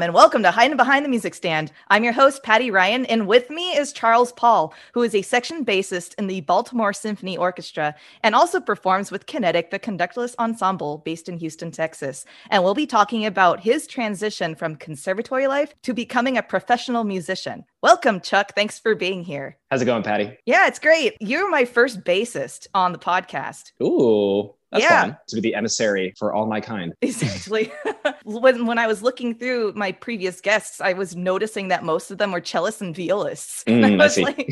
And welcome to Hiding Behind the Music Stand. I'm your host, Patty Ryan, and with me is Charles Paul, who is a section bassist in the Baltimore Symphony Orchestra and also performs with Kinetic, the conductless ensemble based in Houston, Texas. And we'll be talking about his transition from conservatory life to becoming a professional musician. Welcome, Chuck. Thanks for being here. How's it going, Patty? Yeah, it's great. You're my first bassist on the podcast. Ooh, that's Yeah. fun to be the emissary for all my kind. Essentially, when when I was looking through my previous guests, I was noticing that most of them were cellists and violists. Mm, I I was see. like,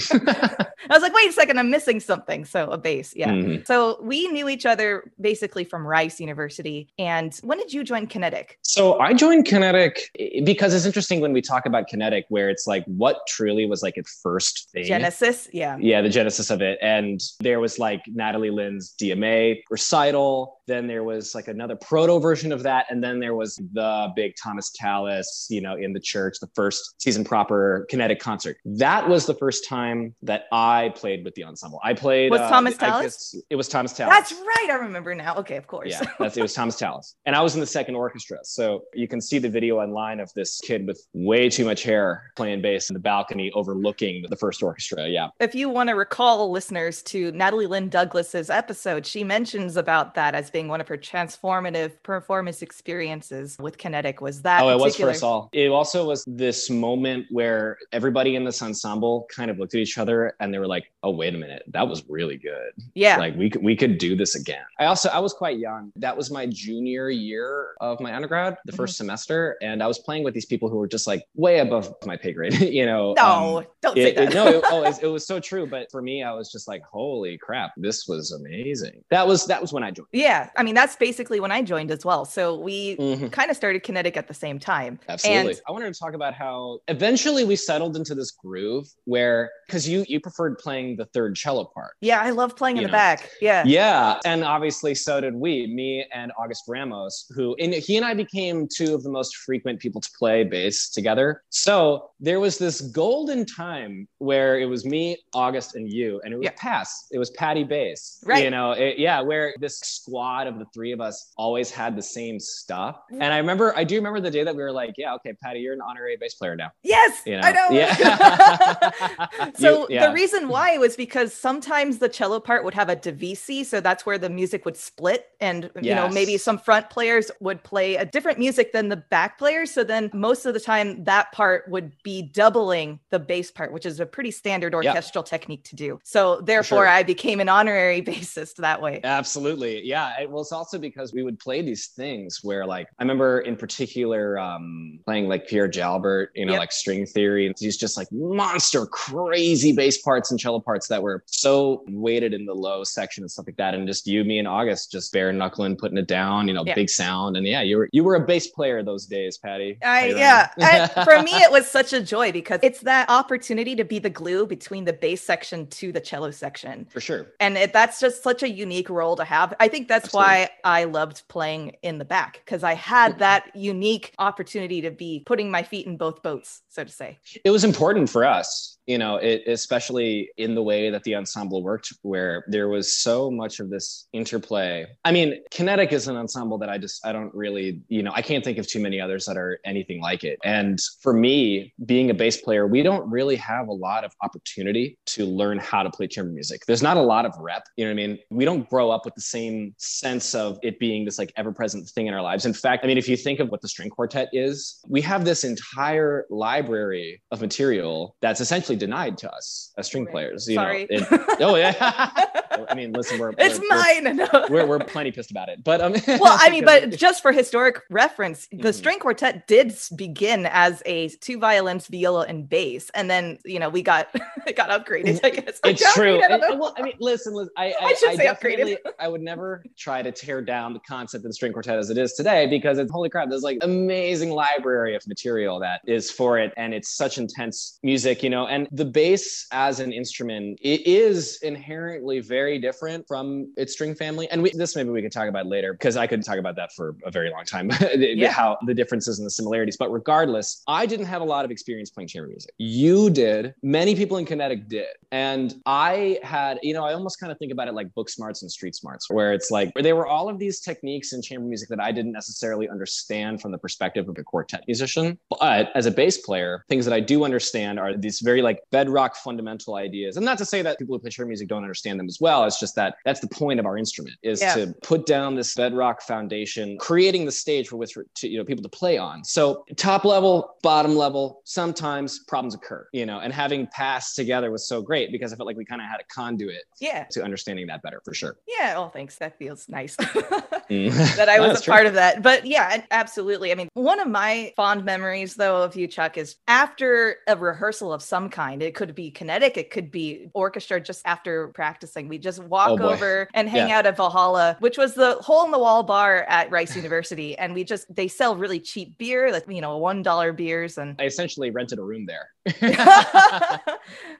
I was like, wait a second, I'm missing something. So a bass, yeah. Mhm. So we knew each other basically from Rice University. And when did you join Kinetic? So I joined Kinetic because it's interesting when we talk about Kinetic, where it's like what truly was like its first thing. Genesis, yeah. Yeah, the genesis of it. And there was like Natalie Lynn's DMA recital. Then there was like another proto version of that. And then there was the big Thomas Tallis, you know, in the church, the first season proper kinetic concert. That was the first time that I played with the ensemble. I played. Was uh, Thomas Tallis? guess It was Thomas Tallis. That's right. I remember now. Okay, of course. Yeah, that's, it was Thomas Tallis. And I was in the second orchestra. So you can see the video online of this kid with way too much hair playing bass in the balcony overlooking the first orchestra. Yeah. if you want to recall listeners to Natalie Lynn Douglas's episode, she mentions about that as being one of her transformative performance experiences with Kinetic. Was that Oh, it was for us all. It also was this moment where everybody in this ensemble kind of looked at each other and they were like, "Oh, wait a minute, that was really good. Yeah. Like we could we could do this again." I also I was quite young. That was my junior year of my undergrad, the 1st Mm-hmm. semester, and I was playing with these people who were just like way above my pay grade. you know, no, um, don't say that. it- no, it, oh, it, it was so true. But for me, I was just like, "Holy crap, this was amazing." That was that was when I joined. yeah. I mean, that's basically when I joined as well. So we Mhm. kind of started Kinetic at the same time. Absolutely. And I wanted to talk about how eventually we settled into this groove where because you you preferred playing the third cello part. yeah, I love playing in You the back. Yeah. Yeah, and obviously so did we, me and August Ramos, who and he and I became two of the most frequent people to play bass together. So there was this golden time where it was me, August, and you, and it was Yeah. pass. It was Patty bass, Right. You know, it- yeah, where this squad of the three of us always had the same stuff. Mm-hmm. And I remember, I do remember the day that we were like, yeah, okay, Patty, you're an honorary bass player now. Yes, You know? I know. Yeah. so You- yeah. the reason why was because sometimes the cello part would have a divisi, so that's where the music would split, and you know maybe some front players would play a different music than the back players. So then most of the time that part would be doubling the bass part, which is a pretty standard orchestral technique to do. So therefore, sure. I became an honorary bassist that way. Absolutely. Yeah. Well, it's also because we would play these things where, like, I remember in particular um, playing like Pierre Jalbert, you know, Yep. like string theory. And these just like monster, crazy bass parts and cello parts that were so weighted in the low section and stuff like that. And just you, me, and August just bare knuckling, putting it down, you know, Yeah. big sound. And yeah, you were you were a bass player those days, Patty. I yeah. I, for me, it was such a joy because it's that opportunity to be the glue between the bass section to the cello section. for sure. and it, that's just such a unique role to have i think that's why i loved playing in the back because i had mm-hmm. that unique opportunity to be putting my feet in both boats so to say. It was important for us you know it, especially in the way that the ensemble worked where there was so much of this interplay. I mean kinetic is an ensemble that i just i don't really you know i can't think of too many others that are anything like it. And for me being a bass player we don't really have a lot of opportunity to learn how to play chamber music. There's not a lot of rep you know what i mean? We don't grow up with the same sense of it being this like ever-present thing in our lives. In fact i mean if you think of what the string quartet is we have this entire library of material that's essentially denied to us as string players you Sorry. know it- oh yeah i mean listen we're it's we're, mine we're, we're, we're plenty pissed about it but um well i mean but just for historic reference the Mhm. string quartet did begin as a two violins viola and bass and then you know we got it got upgraded i guess it's true. I don't And- know. and well, I mean, listen, listen I, I I, should I say upgraded. I would never try to tear down the concept of the string quartet as it is today because it's holy crap. There's like amazing library of material that is for it, and it's such intense music, you know. And the bass as an instrument, it is inherently very different from its string family. And we, this maybe we could talk about later because I could talk about that for a very long time. Yeah. How the differences and the similarities. But regardless, I didn't have a lot of experience playing chamber music. You did. Many people in Kinetic did. And I had, you know, I almost kind of think about it like book smarts and street smarts, where it's like there were all of these techniques in chamber music that I didn't necessarily understand from the perspective of a quartet musician. But as a bass player, things that I do understand are these very like bedrock fundamental ideas. And not to say that people who play chamber music don't understand them as well. It's just that that's the point of our instrument is yeah. to put down this bedrock foundation, creating the stage for which to, you know people to play on. So top level, bottom level, sometimes problems occur, you know, and having passed together was so great because I felt like we kind of had a conduit yeah. to understanding that better for sure. Yeah. Oh, thanks. That feels nice mm. that I was a true. part of that. But yeah, absolutely. I mean, one of my fond memories though of you, Chuck, is after a rehearsal of some kind. It could be kinetic, it could be orchestra just after practicing. We just walk oh over and hang yeah. out at Valhalla, which was the hole in the wall bar at Rice University. And we just they sell really cheap beer, like you know, one dollar beers. And I essentially rented a room there.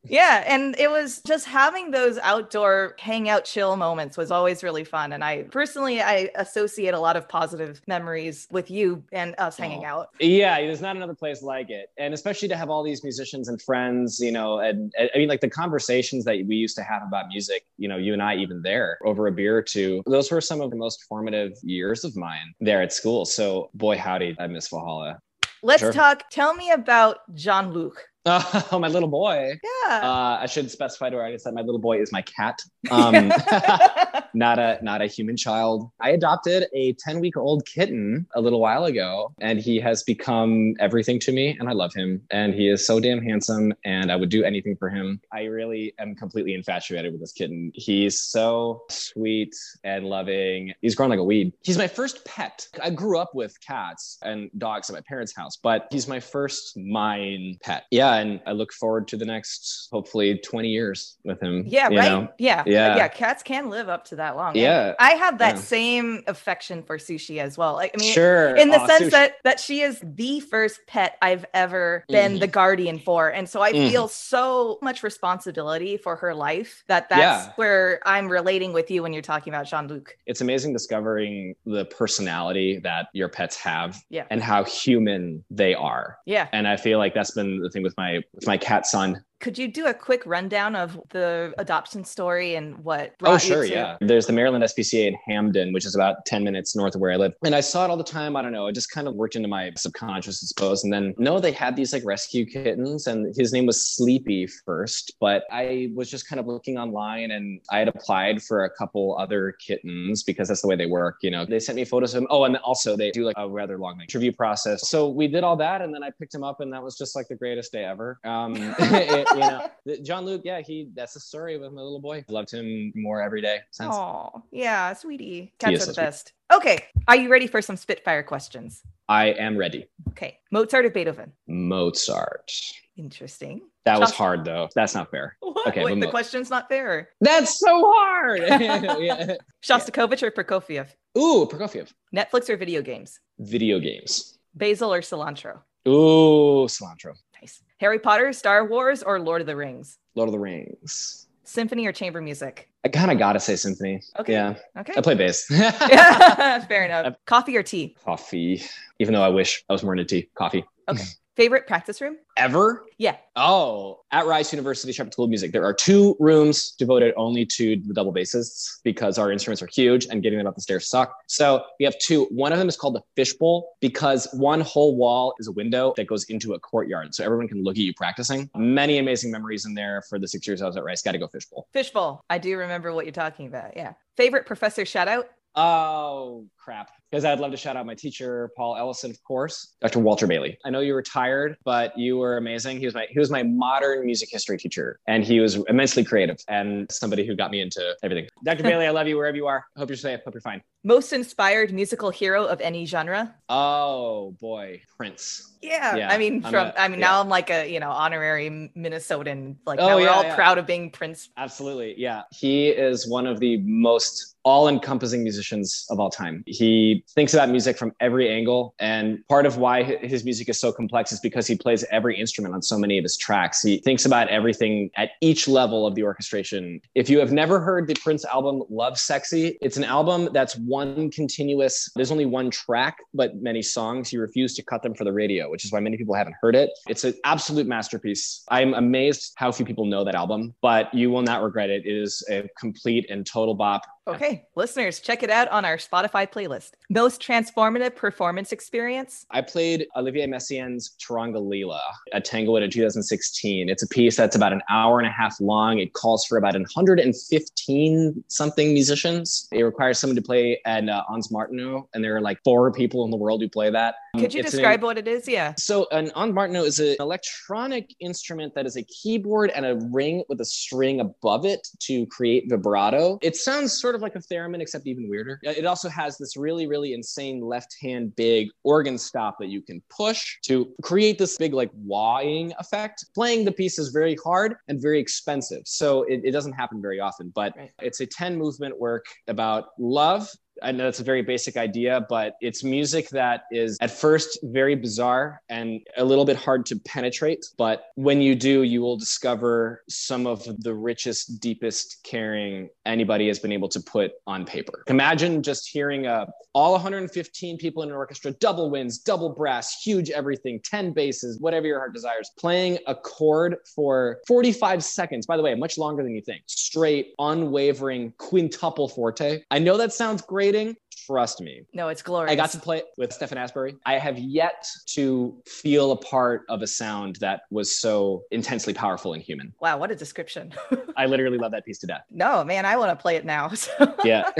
yeah. And it was just having those outdoor hangout chill moments was always really fun. And I personally I associate a lot of positive memories with you and us hanging out. Yeah, there's not another place like it. And especially to have all these musicians and friends, you know, and, and I mean like the conversations that we used to have about music, you know, you and I even there over a beer or two, those were some of the most formative years of mine there at school. So boy howdy, I miss Valhalla. Let's sure. talk. Tell me about Jean Luc. Oh, my little boy. Yeah. Uh, I should specify to our audience that my little boy is my cat, um, not a not a human child. I adopted a ten week old kitten a little while ago, and he has become everything to me, and I love him. And he is so damn handsome, and I would do anything for him. I really am completely infatuated with this kitten. He's so sweet and loving. He's grown like a weed. He's my first pet. I grew up with cats and dogs at my parents' house, but he's my first mine pet. Yeah yeah, and I look forward to the next hopefully 20 years with him. Yeah, right. Know? Yeah. Yeah. Yeah. Cats can live up to that long. Yeah. I have that yeah. same affection for sushi as well. Like, I mean, sure. in the sense sushi. that that she is the first pet I've ever been mm. the guardian for. And so I mm. feel so much responsibility for her life that that's yeah. where I'm relating with you when you're talking about Jean Luc. It's amazing discovering the personality that your pets have yeah. and how human they are. Yeah. And I feel like that's been the thing with my with my cat son could you do a quick rundown of the adoption story and what? oh, sure, yeah. There's the Maryland SPCA in Hampden, which is about 10 minutes north of where I live. And I saw it all the time. I don't know. It just kind of worked into my subconscious, I suppose. And then, no, they had these like rescue kittens, and his name was Sleepy first. But I was just kind of looking online and I had applied for a couple other kittens because that's the way they work. You know, they sent me photos of him. Oh, and also they do like a rather long like, interview process. So we did all that. And then I picked him up, and that was just like the greatest day ever. Um, it, you know, Jean Luc, yeah, he that's the story with my little boy. Loved him more every day since. Oh, yeah, sweetie. Cats are the best. Okay, are you ready for some Spitfire questions? I am ready. Okay, Mozart or Beethoven? Mozart. Interesting. That was hard though. That's not fair. What? Okay, Wait, the Mo- question's not fair. That's so hard. yeah. Shostakovich or Prokofiev? Ooh, Prokofiev. Netflix or video games? Video games. Basil or cilantro? Ooh, cilantro. Nice. Harry Potter, Star Wars, or Lord of the Rings? Lord of the Rings. Symphony or chamber music? I kind of gotta say symphony. Okay. Yeah. Okay. I play bass. yeah, fair enough. Coffee or tea? Coffee. Even though I wish I was more into tea. Coffee. Okay. Favorite practice room? Ever? Yeah. Oh, at Rice University Shepherd School of Music, there are two rooms devoted only to the double bassists because our instruments are huge and getting them up the stairs suck. So we have two. One of them is called the fishbowl because one whole wall is a window that goes into a courtyard. So everyone can look at you practicing. Many amazing memories in there for the six years I was at Rice. Got to go fishbowl. Fishbowl. I do remember what you're talking about. Yeah. Favorite professor shout out? Oh, crap. Because I'd love to shout out my teacher, Paul Ellison, of course, Dr. Walter Bailey. I know you retired, but you were amazing. He was my he was my modern music history teacher, and he was immensely creative and somebody who got me into everything. Dr. Bailey, I love you wherever you are. Hope you're safe. Hope you're fine. Most inspired musical hero of any genre? Oh boy, Prince. Yeah, yeah I mean, from a, I mean, yeah. now I'm like a you know honorary Minnesotan. Like oh, now we're all proud of being Prince. Absolutely, yeah. He is one of the most all-encompassing musicians of all time. He thinks about music from every angle. And part of why his music is so complex is because he plays every instrument on so many of his tracks. He thinks about everything at each level of the orchestration. If you have never heard the Prince album Lovesexy, it's an album that's one continuous, there's only one track, but many songs. He refused to cut them for the radio, which is why many people haven't heard it. It's an absolute masterpiece. I'm amazed how few people know that album, but you will not regret it. It is a complete and total bop. Okay, listeners, check it out on our Spotify playlist. Most transformative performance experience? I played Olivier Messiaen's Turangalîla at Tanglewood in 2016. It's a piece that's about an hour and a half long. It calls for about 115 something musicians. It requires someone to play an uh, Ondes Martenot, and there are like four people in the world who play that. Mm, Could you It's describe an- what it is? Yeah. So an Ondes Martenot is an electronic instrument that is a keyboard and a ring with a string above it to create vibrato. It sounds sort of like a theremin, except even weirder. Uh, it also has this really, really insane left-hand big organ stop that you can push to create this big like wahing effect. Playing the piece is very hard and very expensive, so it, it doesn't happen very often. But Right. it's a 10 movement work about love I know it's a very basic idea, but it's music that is at first very bizarre and a little bit hard to penetrate. But when you do, you will discover some of the richest, deepest caring anybody has been able to put on paper. Imagine just hearing uh, all 115 people in an orchestra, double winds, double brass, huge everything, 10 basses, whatever your heart desires, playing a chord for 45 seconds. By the way, much longer than you think. Straight, unwavering quintuple forte. I know that sounds grating. Trust me. No, it's glorious. I got to play it with Stefan Asbury. I have yet to feel a part of a sound that was so intensely powerful and human. Wow, what a description. I literally love that piece to death. no, man, I want to play it now. So, Yeah.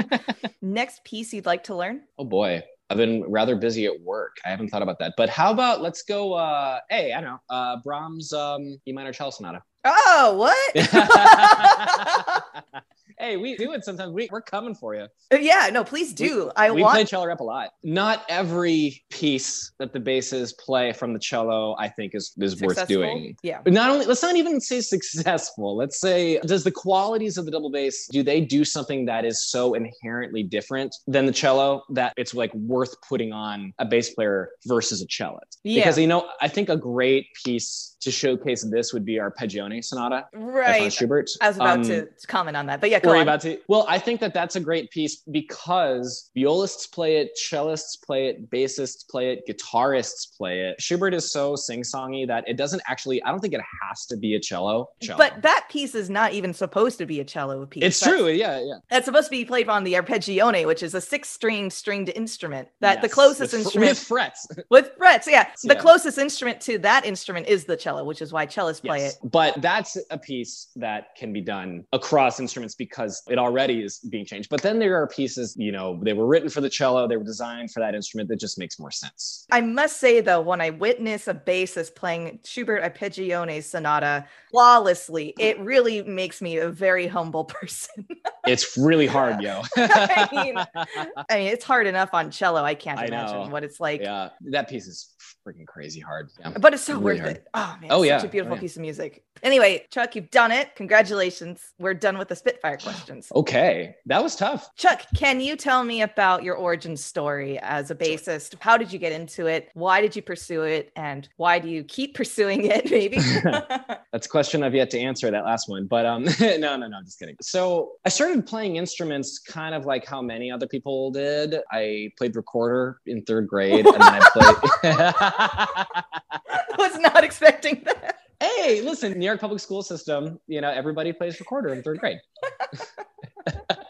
next piece you'd like to learn? oh boy. I've been rather busy at work. I haven't thought about that. But how about let's go uh hey, I know. Uh Brahms um E minor cello sonata. Oh, what? Hey, we do it sometimes. We, we're coming for you. Uh, yeah, no, please do. I want we want play cello rep a lot. Not every piece that the basses play from the cello, I think, is is worth doing. Yeah. But not only let's not even say successful. Let's say does the qualities of the double bass do they do something that is so inherently different than the cello that it's like worth putting on a bass player versus a cellist? Yeah. Because you know, I think a great piece to showcase this would be Arpeggione Sonata Right. Schubert. I was about Um, to comment on that, but yeah, go Were on. about to? Well, I think that that's a great piece because violists play it, cellists play it, bassists play it, guitarists play it. Schubert is so sing-songy that it doesn't actually. I don't think it has to be a cello. cello. But that piece is not even supposed to be a cello piece. it's That's- true. Yeah, yeah. That's supposed to be played on the arpeggione, which is a six-string stringed instrument. That the closest with, fr- instrument with frets. with frets, yeah. The Yeah. closest instrument to that instrument is the cello, which is why cellists play Yes. it. But that's a piece that can be done across instruments because it already is being changed. But then there are pieces, you know, they were written for the cello, they were designed for that instrument that just makes more sense. I must say though, when I witness a bassist playing Schubert Arpeggione Sonata flawlessly, it really makes me a very humble person. It's really hard, yo. I mean, I mean, it's hard enough on cello. I can't I imagine know. what it's like. yeah, that piece is freaking crazy hard. Yeah. But it's so Really worth hard. it. Oh man, Oh, such yeah. a beautiful Oh, yeah. piece of music. Anyway, Chuck, you've done it. Congratulations. We're done with the Spitfire questions. Okay, that was tough. Chuck, can you tell me about your origin story as a bassist? How did you get into it? Why did you pursue it? And why do you keep pursuing it? Maybe. That's a question I've yet to answer. That last one, but um, no, no, no, just kidding. So I started playing instruments kind of like how many other people did. I played recorder in third grade, and then I played. Was not expecting that. hey, listen, New York public school system. You know, everybody plays recorder in third grade.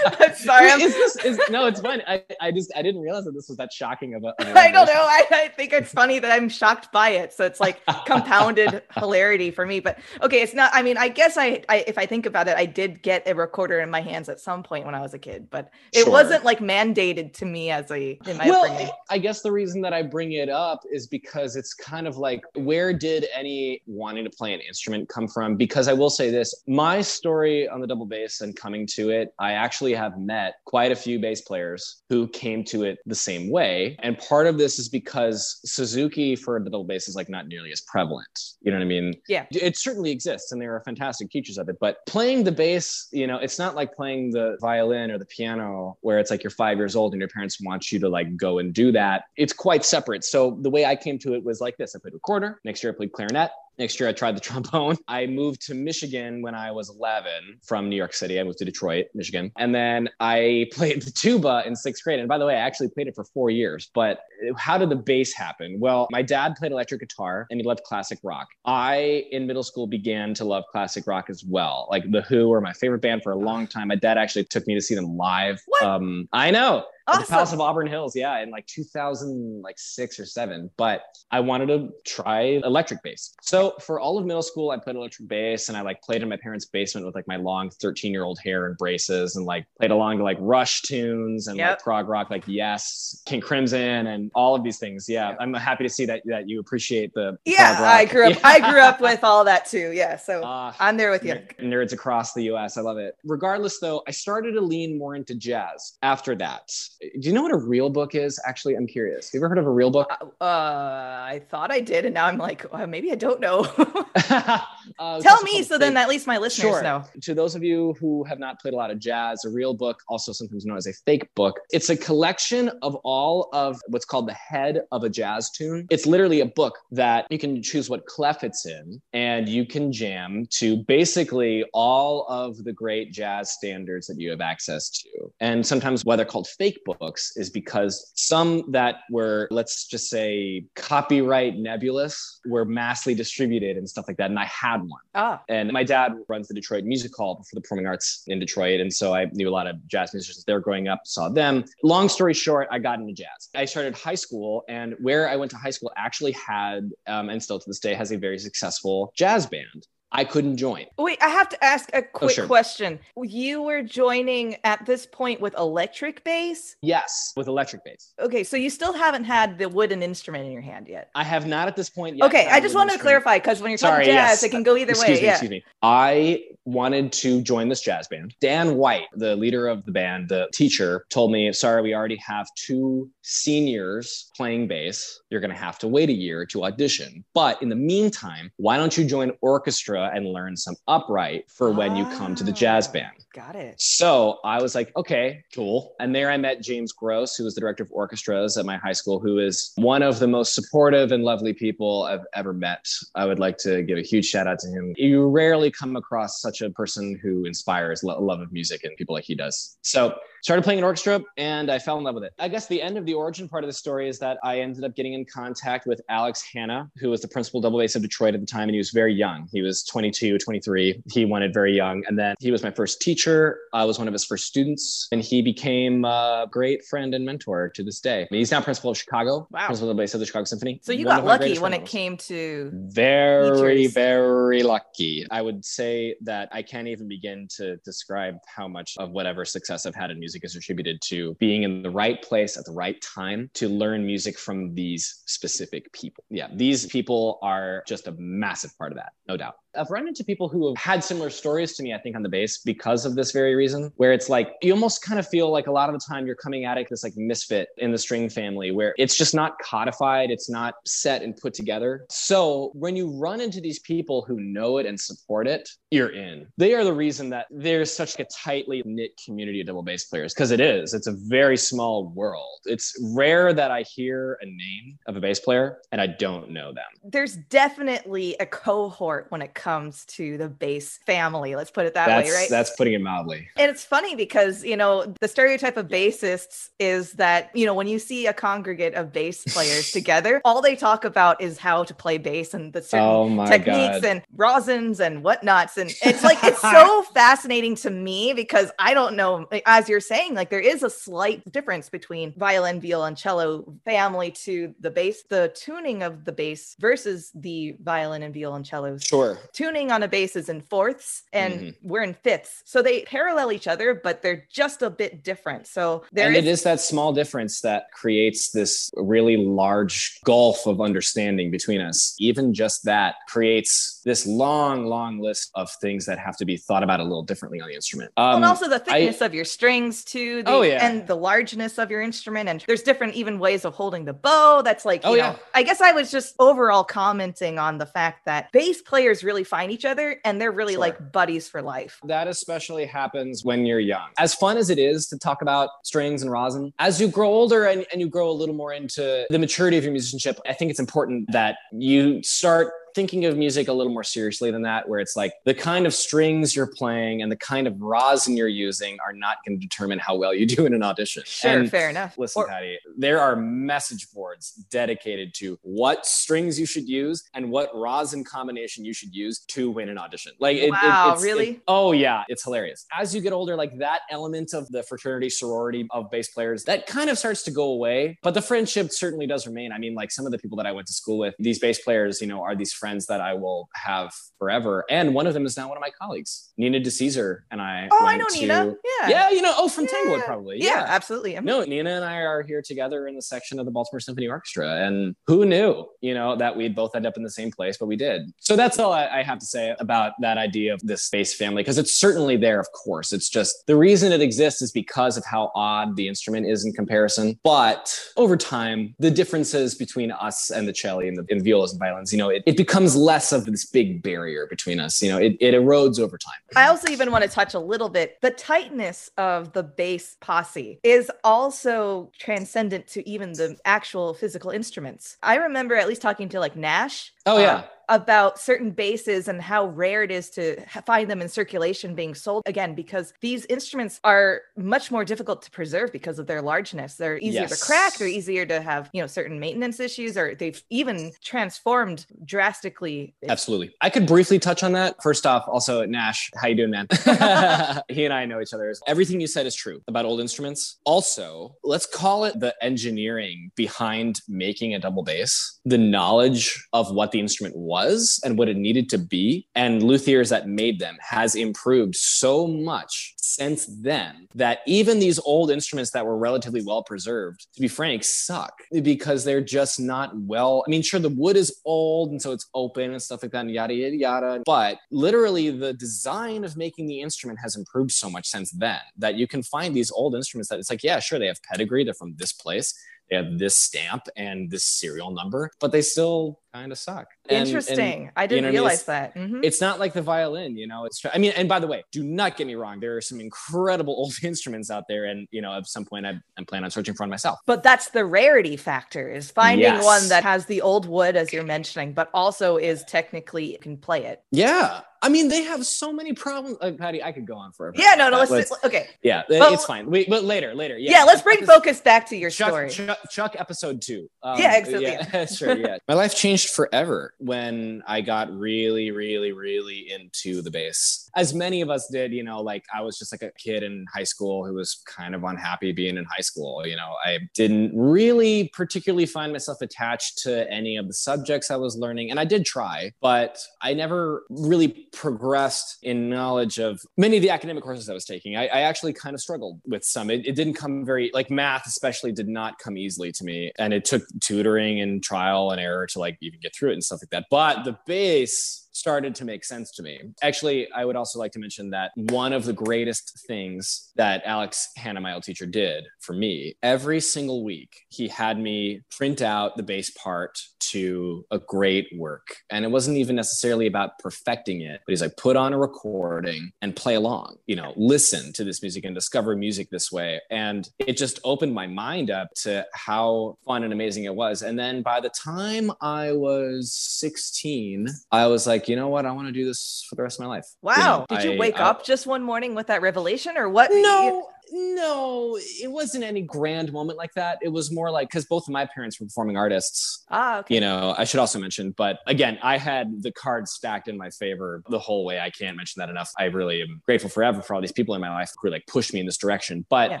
Sorry. I'm, Is this, is, no, it's fine. I, I just I didn't realize that this was that shocking of a. Of a I don't know. I, I think it's funny that I'm shocked by it. So it's like compounded hilarity for me. But okay, it's not. I mean, I guess I, I, if I think about it, I did get a recorder in my hands at some point when I was a kid, but it Sure. wasn't like mandated to me as a in my well, upbringing. I guess the reason that I bring it up is because it's kind of like where did any wanting to play an instrument come from? Because I will say this my story on the double bass and coming to it, I actually have met quite a few bass players who came to it the same way. And part of this is because Suzuki for the double bass is like not nearly as prevalent. You know what I mean? Yeah. It certainly exists and there are fantastic teachers of it. But playing the bass, you know, it's not like playing the violin or the piano where it's like you're five years old and your parents want you to like go and do that. It's quite separate. So the way I came to it was like this I played recorder. Next year I played clarinet. Next year, I tried the trombone. I moved to Michigan when I was 11 from New York City. I moved to Detroit, Michigan. And then I played the tuba in sixth grade. And by the way, I actually played it for four years. But how did the bass happen? Well, my dad played electric guitar and he loved classic rock. I, in middle school, began to love classic rock as well. Like The Who were my favorite band for a long time. My dad actually took me to see them live. What? Um, I know. Awesome. the Palace of Auburn Hills, yeah, in like 2006 or seven. But I wanted to try electric bass. So for all of middle school, I played electric bass and I like played in my parents' basement with like my long 13 year old hair and braces and like played along to like Rush tunes and Yep. like prog rock, like Yes, King Crimson, and all of these things. Yeah, Yep. I'm happy to see that that you appreciate the Yeah, prog rock. I grew up. Yeah. I grew up with all that too. Yeah, so Ah, I'm there with you. Nerds across the US. I love it. Regardless, though, I started to lean more into jazz after that. Do you know what a real book is? Actually, I'm curious. You ever heard of a real book? Uh, I thought I did, and now I'm like, uh, maybe I don't know. Uh, Tell me, so then at least my listeners Sure. know. To those of you who have not played a lot of jazz, a real book, also sometimes known as a fake book, it's a collection of all of what's called the head of a jazz tune. It's literally a book that you can choose what clef it's in, and you can jam to basically all of the great jazz standards that you have access to. And sometimes why they're called fake books is because some that were, let's just say, copyright nebulous were massively distributed and stuff like that. And I had one. Ah, And my dad runs the Detroit Music Hall for the performing arts in Detroit. And so I knew a lot of jazz musicians there growing up, saw them. Long story short, I got into jazz. I started high school, and where I went to high school actually had, um, and still to this day, has a very successful jazz band. I couldn't join. wait, I have to ask a oh, quick sure. question. You were joining at this point with electric bass. Yes, with electric bass. Okay, so you still haven't had the wooden instrument in your hand yet. I have not at this point yet. Okay, I just wanted to clarify because when you're Sorry, talking jazz, yes. it can go either excuse way. Me, yeah. excuse me. I wanted to join this jazz band. Dan White, the leader of the band, the teacher, told me, sorry, we already have two seniors playing bass. You're going to have to wait a year to audition. But in the meantime, why don't you join orchestra and learn some upright for when you come to the jazz Ah. band? Got it. So I was like, okay, cool. And there I met James Gross, who was the director of orchestras at my high school, who is one of the most supportive and lovely people I've ever met. I would like to give a huge shout out to him. You rarely come across such a person who inspires lo- love of music and people like he does. So started playing an orchestra and I fell in love with it. I guess the end of the origin part of the story is that I ended up getting in contact with Alex Hanna, who was the principal double bass of Detroit at the time. And he was very young. He was 22, 23. He wanted very young. And then he was my first teacher. I was one of his first students. And he became a great friend and mentor to this day. He's now principal of Chicago, Wow. principal of the bass of the Chicago Symphony. So you One got lucky when it came to Very, teachers. very lucky. I would say that I can't even begin to describe how much of whatever success I've had in music is attributed to being in the right place at the right time to learn music from these specific people. Yeah, these people are just a massive part of that, no doubt. I've run into people who have had similar stories to me, I think, on the bass because of this very reason, where it's like you almost kind of feel like a lot of the time you're coming at it this like misfit in the string family where it's just not codified, it's not set and put together. So when you run into these people who know it and support it, you're in. They are the reason that there's such a tightly knit community of double bass players because it is. It's a very small world. It's rare that I hear a name of a bass player and I don't know them. there's definitely a cohort when it comes to the bass family. Let's put it that that's way, right? that's putting it mildly. And it's funny because, you know, the stereotype of bassists is that, you know, when you see a congregate of bass players together, all they talk about is how to play bass and the certain Oh techniques god. and rosins and whatnots. And it's like, it's so fascinating to me because I don't know, as you're saying, like there is a slight difference between violin, violoncello family to the bass, the tuning of the bass versus the violin and violoncellos Sure. Tuning on a bass is in fourths and Mhm. we're in fifths. So they parallel each other, but they're just a bit different. So there and is, it is that small difference that creates this really large gulf of understanding between us. Even just that creates this long, long list of things that have to be thought about a little differently on the instrument. Um, and also the thickness of your strings too. The, Oh, yeah. and the largeness of your instrument, and there's different even ways of holding the bow. That's like, you Oh, know, yeah. I guess I was just overall commenting on the fact that bass players really find each other and they're really Sure. like buddies for life. That especially happens when you're young. As fun as it is to talk about strings and rosin, as you grow older and, and you grow a little more into the maturity of your musicianship, I think it's important that you start thinking of music a little more seriously than that, where it's like the kind of strings you're playing and the kind of rosin you're using are not going to determine how well you do in an audition. Sure, And fair enough. Listen, Or- Patty, there are message boards dedicated to what strings you should use and what rosin combination you should use to win an audition. Like, it, it- Wow, it's- really? it- oh, yeah, it's hilarious. As you get older, like that element of the fraternity sorority of bass players, that kind of starts to go away. But the friendship certainly does remain. I mean, like some of the people that I went to school with, these bass players, you know, are these friends that I will have forever. And one of them is now one of my colleagues, Nina DeCesar, and I. Oh, I know to- Nina. Yeah. Yeah, you know, oh, from Yeah. Tanglewood, probably. Yeah, absolutely. No, Nina and I are here together in the section of the Baltimore Symphony Orchestra. And who knew, you know, that we'd both end up in the same place, but we did. So that's all I, I have to say about that idea of this space family, because it's certainly there, of course. It's just the reason it exists is because of how odd the instrument is in comparison. But over time, the differences between us and the cello and the and violas and violins, you know, it, it becomes less of this big barrier between us. You know, it, it erodes over time. I also even want to touch a little bit. The tightness of the bass posse is also transcendent to even the actual physical instruments. I remember at least talking to like Nash. Oh, yeah. Um, about certain bases and how rare it is to find them in circulation being sold again because these instruments are much more difficult to preserve because of their largeness they're easier to crack they're easier to have you know certain maintenance issues or they've even transformed drastically Absolutely. I could briefly touch on that. First off, also Nash, how you doing, man? he and I know each other. Everything you said is true about old instruments. Also, let's call it the engineering behind making a double bass, the knowledge of what the instrument was and what it needed to be, and luthiers that made them has improved so much since then that even these old instruments that were relatively well preserved, to be frank, suck because they're just not well. I mean, sure, the wood is old and so it's open and stuff like that, and yada, yada, yada. But literally, the design of making the instrument has improved so much since then that you can find these old instruments that it's like, yeah, sure, they have pedigree, they're from this place. They have this stamp and this serial number, but they still kind of suck. And- and interesting i didn't know what I mean? realize that Mhm. it's not like the violin, you know. It's I mean, and by the way, do not get me wrong. There are some incredible old instruments out there, and you know, at some point, I, I'm planning on searching for one myself. but that's the rarity factor is finding Yes. one that has the old wood as you're mentioning but also is technically can play it Yeah, I mean, they have so many problems. Uh, Patty, I could go on forever. yeah no no But let's, okay yeah, But- it's fine. We, but later, later. yeah, let's bring Episode- focus back to your Chuck, story Chuck, Chuck episode two. Um, Yeah, exactly. Yeah, sure. Yeah. My life changed forever when I got really, really, really into the bass. As many of us did, you know, like I was just like a kid in high school who was kind of unhappy being in high school. You know, I didn't really particularly find myself attached to any of the subjects I was learning. And I did try, but I never really progressed in knowledge of many of the academic courses I was taking. I, I actually kind of struggled with some. It, it didn't come very, like math especially, did not come easily to me. And it took tutoring and trial and error to like even get through it and stuff like that. But the bass started to make sense to me. Actually, I would also like to mention that one of the greatest things that Alex Hanna, my old teacher, did for me every single week, he had me print out the bass part to a great work. And it wasn't even necessarily about perfecting it, but he's like, put on a recording and play along, you know, listen to this music and discover music this way. And it just opened my mind up to how fun and amazing it was. And then by the time I was 16, I was like, you know what? I want to do this for the rest of my life. You wow know, did you I- wake I- up just one morning with that revelation or what no, no, it wasn't any grand moment like that. It was more like because both of my parents were performing artists. ah okay You know, I should also mention, but again, I had the cards stacked in my favor the whole way. I can't mention that enough. I really am grateful forever for all these people in my life who like pushed me in this direction. But Yeah.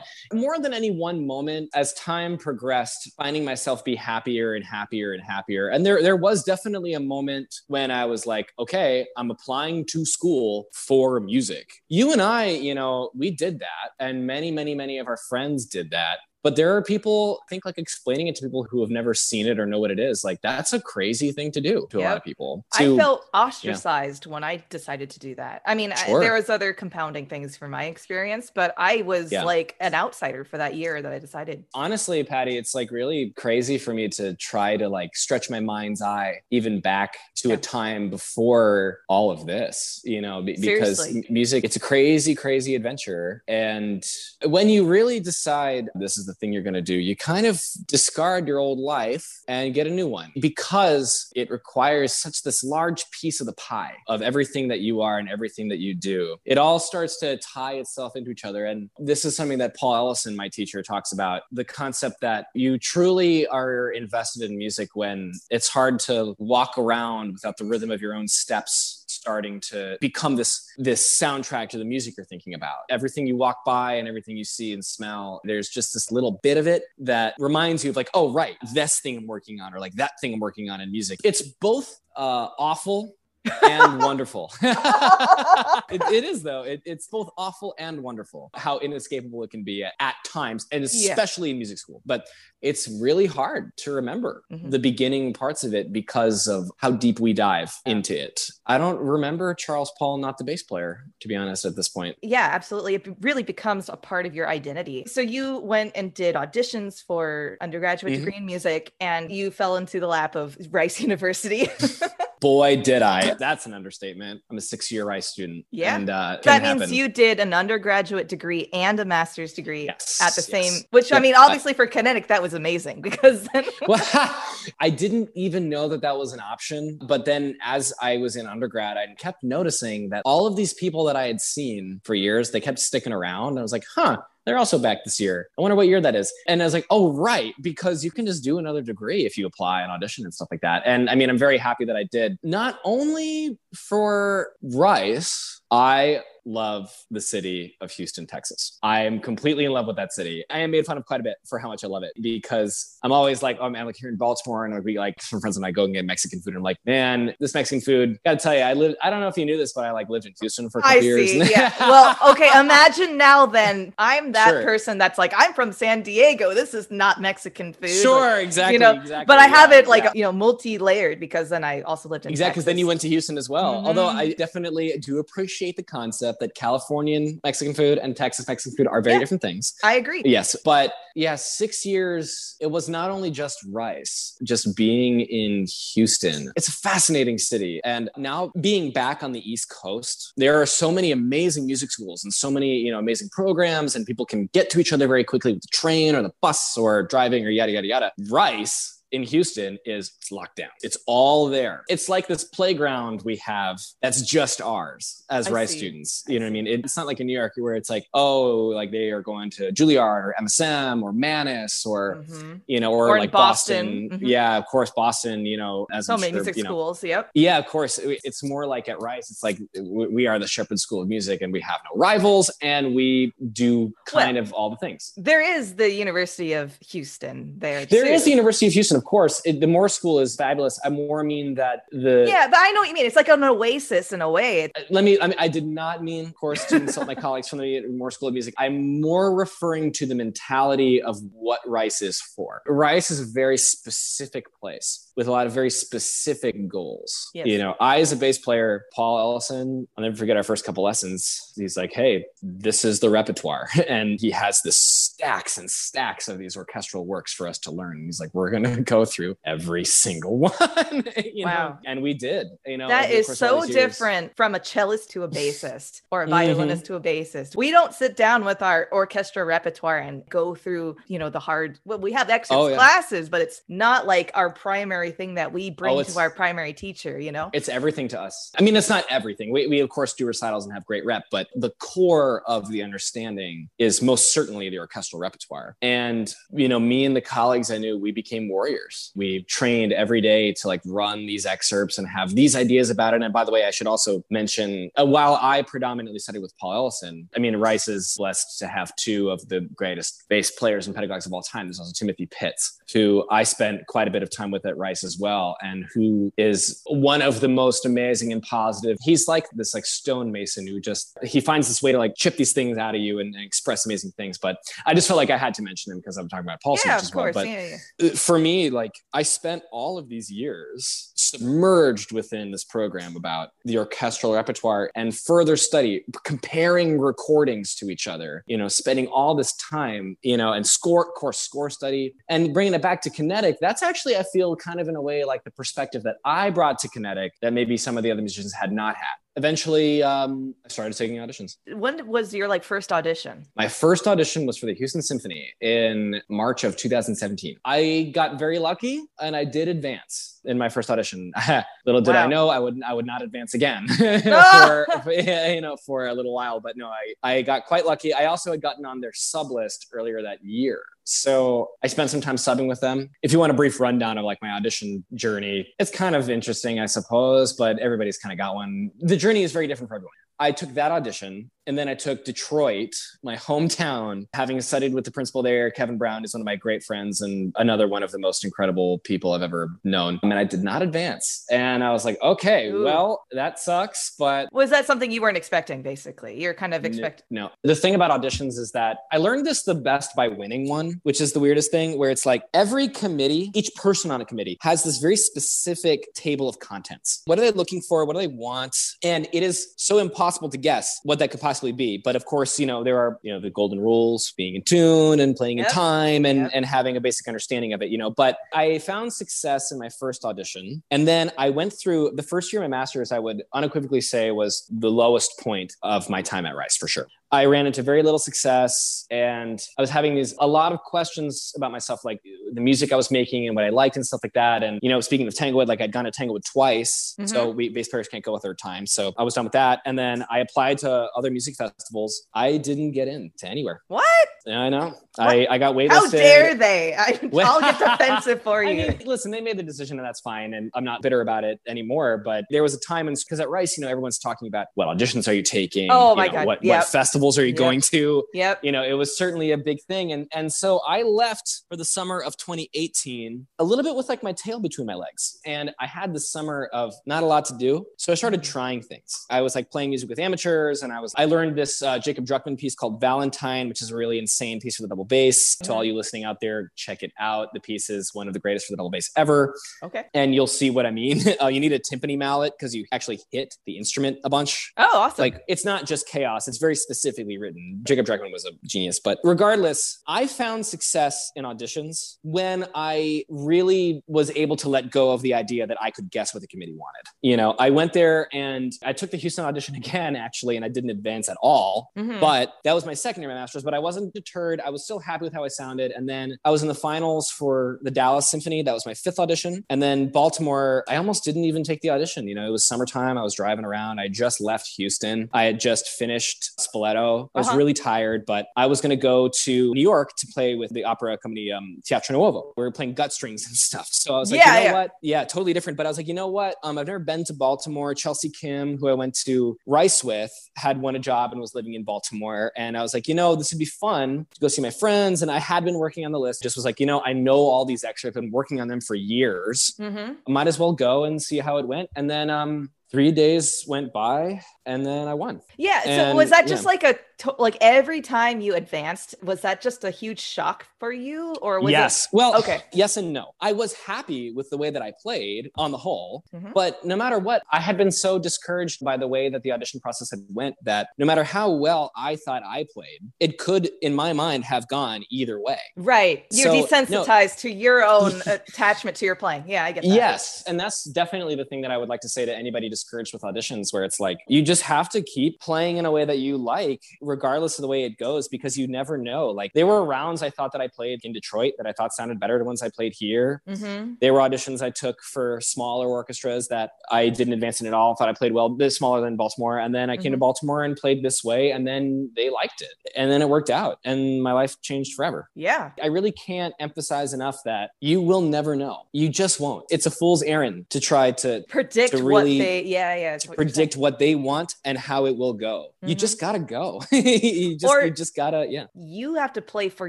more than any one moment, as time progressed, finding myself be happier and happier and happier. And there, there was definitely a moment when I was like, okay, I'm applying to school for music. You and I, you know, we did that, and many, many, many many of our friends did that. But there are people, I think like explaining it to people who have never seen it or know what it is, like that's a crazy thing to do to yep. a lot of people. To, I felt ostracized yeah. when I decided to do that. I mean, sure. I, there was other compounding things from my experience, but I was yeah. like an outsider for that year that I decided. Honestly, Patty, it's like really crazy for me to try to like stretch my mind's eye even back to yeah. a time before all of this, you know, b- because music, it's a crazy, crazy adventure. And when you really decide this is the thing you're going to do, you kind of discard your old life and get a new one because it requires such this large piece of the pie of everything that you are and everything that you do. It all starts to tie itself into each other. And this is something that Paul Ellison, my teacher, talks about the concept that you truly are invested in music when it's hard to walk around without the rhythm of your own steps starting to become this this soundtrack to the music you're thinking about. Everything you walk by and everything you see and smell there's just this little bit of it that reminds you of like oh right this thing i'm working on or like that thing i'm working on in music. It's both uh, awful and wonderful. it, it is though. It, it's both awful and wonderful how inescapable it can be at, at times, and especially yeah. in music school. But it's really hard to remember mm-hmm. the beginning parts of it because of how deep we dive into it. I don't remember Charles Paul, not the bass player, to be honest, at this point. Yeah, absolutely. It really becomes a part of your identity. So you went and did auditions for undergraduate mm-hmm. degree in music, and you fell into the lap of Rice University. Boy, did I. That's an understatement. I'm a six year Rice student. Yeah. And uh, that means happen. you did an undergraduate degree and a master's degree yes, at the yes. same, which yep. I mean, obviously for kinetic, that was amazing because then. well, I didn't even know that that was an option. But then as I was in undergrad, I kept noticing that all of these people that I had seen for years, they kept sticking around. I was like, huh, they're also back this year. I wonder what year that is. And I was like, oh, right, because you can just do another degree if you apply and audition and stuff like that. And I mean, I'm very happy that I did, not only for Rice, I love the city of Houston, Texas. I am completely in love with that city. I am made fun of quite a bit for how much I love it because I'm always like, oh man, like here in Baltimore, and I'd be like, some friends and I go and get Mexican food. And I'm like, man, this Mexican food, gotta tell you, I live, I don't know if you knew this, but I like lived in Houston for a couple I years. See, yeah. well, okay, imagine now then I'm that sure. person that's like, I'm from San Diego. This is not Mexican food. Sure, like, exactly. You know, exactly, but I have yeah, it like, yeah. you know, multi-layered because then I also lived in Exactly, because then you went to Houston as well. Mm-hmm. Although I definitely do appreciate the concept that Californian Mexican food and Texas Mexican food are very yeah, different things. I agree. Yes. But yeah, six years, it was not only just rice, just being in Houston. It's a fascinating city. And now being back on the East Coast, there are so many amazing music schools and so many, you know, amazing programs, and people can get to each other very quickly with the train or the bus or driving or yada, yada, yada. Rice in Houston is locked down. It's all there. It's like this playground we have that's just ours as I Rice see. students. You know what I mean? It's not like in New York where it's like, oh, like they are going to Juilliard or MSM or Mannes or, mm-hmm. you know, or, or like Boston. Boston. Mm-hmm. Yeah, of course, Boston, you know, as so many sure, music you know, schools. Yep. Yeah, of course. It's more like at Rice, it's like we are the Shepherd School of Music and we have no rivals and we do kind well, of all the things. There is the University of Houston there. There too. is the University of Houston, of course. It, the Moores School is fabulous. I more mean that the yeah, but I know what you mean. It's like an oasis in a way. Uh, let me. I mean, I did not mean, of course, to insult my colleagues from the Moores School of Music. I'm more referring to the mentality of what Rice is for. Rice is a very specific place with a lot of very specific goals. Yes. You know, I as a bass player, Paul Ellison, I'll never forget our first couple lessons. He's like, "Hey, this is the repertoire," and he has this stacks and stacks of these orchestral works for us to learn. He's like, "We're to go through every single one." wow! Know? And we did. You know, that is so different from a cellist to a bassist or a violinist mm-hmm. to a bassist. We don't sit down with our orchestra repertoire and go through, you know, the hard. Well, we have extra oh, yeah. classes, but it's not like our primary thing that we bring oh, to our primary teacher, you know? It's everything to us. I mean, it's not everything. We, we, of course, do recitals and have great rep, but the core of the understanding is most certainly the orchestral repertoire. And, you know, me and the colleagues I knew, we became warriors We've trained every day to like run these excerpts and have these ideas about it. And by the way, I should also mention uh, while I predominantly studied with Paul Ellison, I mean, Rice is blessed to have two of the greatest bass players and pedagogues of all time. There's also Timothy Pitts, who I spent quite a bit of time with at Rice as well, and who is one of the most amazing and positive. He's like this like stonemason who just he finds this way to like chip these things out of you and, and express amazing things. But I just felt like I had to mention him because I'm talking about Paul so much as well. course. But Yeah, yeah. for me, like I spent all of these years submerged within this program about the orchestral repertoire and further study, comparing recordings to each other, you know, spending all this time, you know, and score, course, score study and bringing it back to kinetic. That's actually, I feel kind of in a way like the perspective that I brought to kinetic that maybe some of the other musicians had not had. Eventually, um, I started taking auditions. When was your like first audition? My first audition was for the Houston Symphony in March of 2017. I got very lucky and I did advance in my first audition. little did I know I would I would not advance again Ah! for, for you know for a little while, but no, I I got quite lucky. I also had gotten on their sub list earlier that year. So I spent some time subbing with them. If you want a brief rundown of like my audition journey, it's kind of interesting, I suppose, but everybody's kind of got one. The journey is very different for everyone. I took that audition and then I took Detroit, my hometown, having studied with the principal there. Kevin Brown is one of my great friends and another one of the most incredible people I've ever known. And I did not advance. And I was like, okay, Ooh. well, that sucks, but Was that something you weren't expecting? Basically, you're kind of expecting. no. The thing about auditions is that I learned this the best by winning one, which is the weirdest thing, where it's like every committee, each person on a committee has this very specific table of contents. What are they looking for? What do they want? And it is so impossible to guess what that could possibly be. But of course, you know, there are, you know, the golden rules, being in tune and playing Yep. in time and, Yep. and having a basic understanding of it, you know. But I found success in my first audition. And then I went through the first year of my master's, I would unequivocally say was the lowest point of my time at Rice for sure. I ran into very little success and I was having these a lot of questions about myself, like the music I was making and what I liked and stuff like that. And, you know, speaking of Tanglewood, like I'd gone to Tanglewood twice. Mm-hmm. So we bass players can't go a third time. So I was done with that. And then I applied to other music festivals. I didn't get in to anywhere. What? Yeah, I know. I, I got waitlisted. How dare they? I, I'll get defensive for I you. mean, listen, they made the decision and that's fine. And I'm not bitter about it anymore. But there was a time, and because at Rice, you know, everyone's talking about what auditions are you taking? Oh, You my know, God. What, Yep. what festivals are you Yep. going to? Yep. you know it was certainly a big thing and and so i left for the summer of 2018 a little bit with like my tail between my legs and i had the summer of not a lot to do so i started trying things i was like playing music with amateurs and i was i learned this uh, jacob druckman piece called valentine which is a really insane piece for the double bass. To all you listening out there check it out. The piece is one of the greatest for the double bass ever. Okay. and you'll see what i mean. Uh, you need a timpani mallet because you actually hit the instrument a bunch. Oh, awesome. like it's not just chaos. It's very specifically written. Jacob Druckman was a genius. But regardless i found success in auditions when i really was able to let go of the idea that i could guess what the committee wanted. You know i went there and i took the houston audition again actually and i didn't advance at all. Mhm. but that was my second year of my master's but i wasn't deterred. I was still happy with how i sounded. And then i was in the finals for the dallas symphony. That was my fifth audition. And then baltimore i almost didn't even take the audition. You know it was summertime. I was driving around. I just left houston. I had just finished spoleto. I was Uh-huh. really tired but i was going to go to new york to play with the opera company um, teatro nuovo. We were playing gut strings and stuff. So i was like Yeah, you know yeah. what? Yeah totally different. But i was like you know what? Um, i've never been to baltimore. Chelsea kim who i went to rice with had won a job and was living in baltimore. And i was like you know this would be fun to go see my friends and i had been working on the list just was like you know i know all these extras i've been working on them for years Mhm. I might as well go and see how it went and then um three days went by and then i won Yeah. So And, was that just yeah. like a like every time you advanced, was that just a huge shock for you, or was yes. Well, Okay. Yes and no. I was happy with the way that I played on the whole, Mhm. but no matter what, I had been so discouraged by the way that the audition process had went that no matter how well I thought I played, it could, in my mind, have gone either way. right? You're So, no. desensitized to your own attachment to your playing. Yeah, I get that. Yes, and that's definitely the thing that I would like to say to anybody discouraged with auditions where it's like you just have to keep playing in a way that you like, regardless of the way it goes, because you never know. Like there were rounds I thought that I played in Detroit that I thought sounded better than ones I played here. Mm-hmm. There were auditions I took for smaller orchestras that I didn't advance in at all. Thought I played well, bit smaller than Baltimore, and then I came mm-hmm. to Baltimore and played this way, and then they liked it, and then it worked out, and my life changed forever. Yeah, I really can't emphasize enough that you will never know. You just won't. It's a fool's errand to try to predict to really, what they yeah yeah what predict what they want and how it will go. Mm-hmm. You just gotta go. you just or you just gotta yeah. You have to play for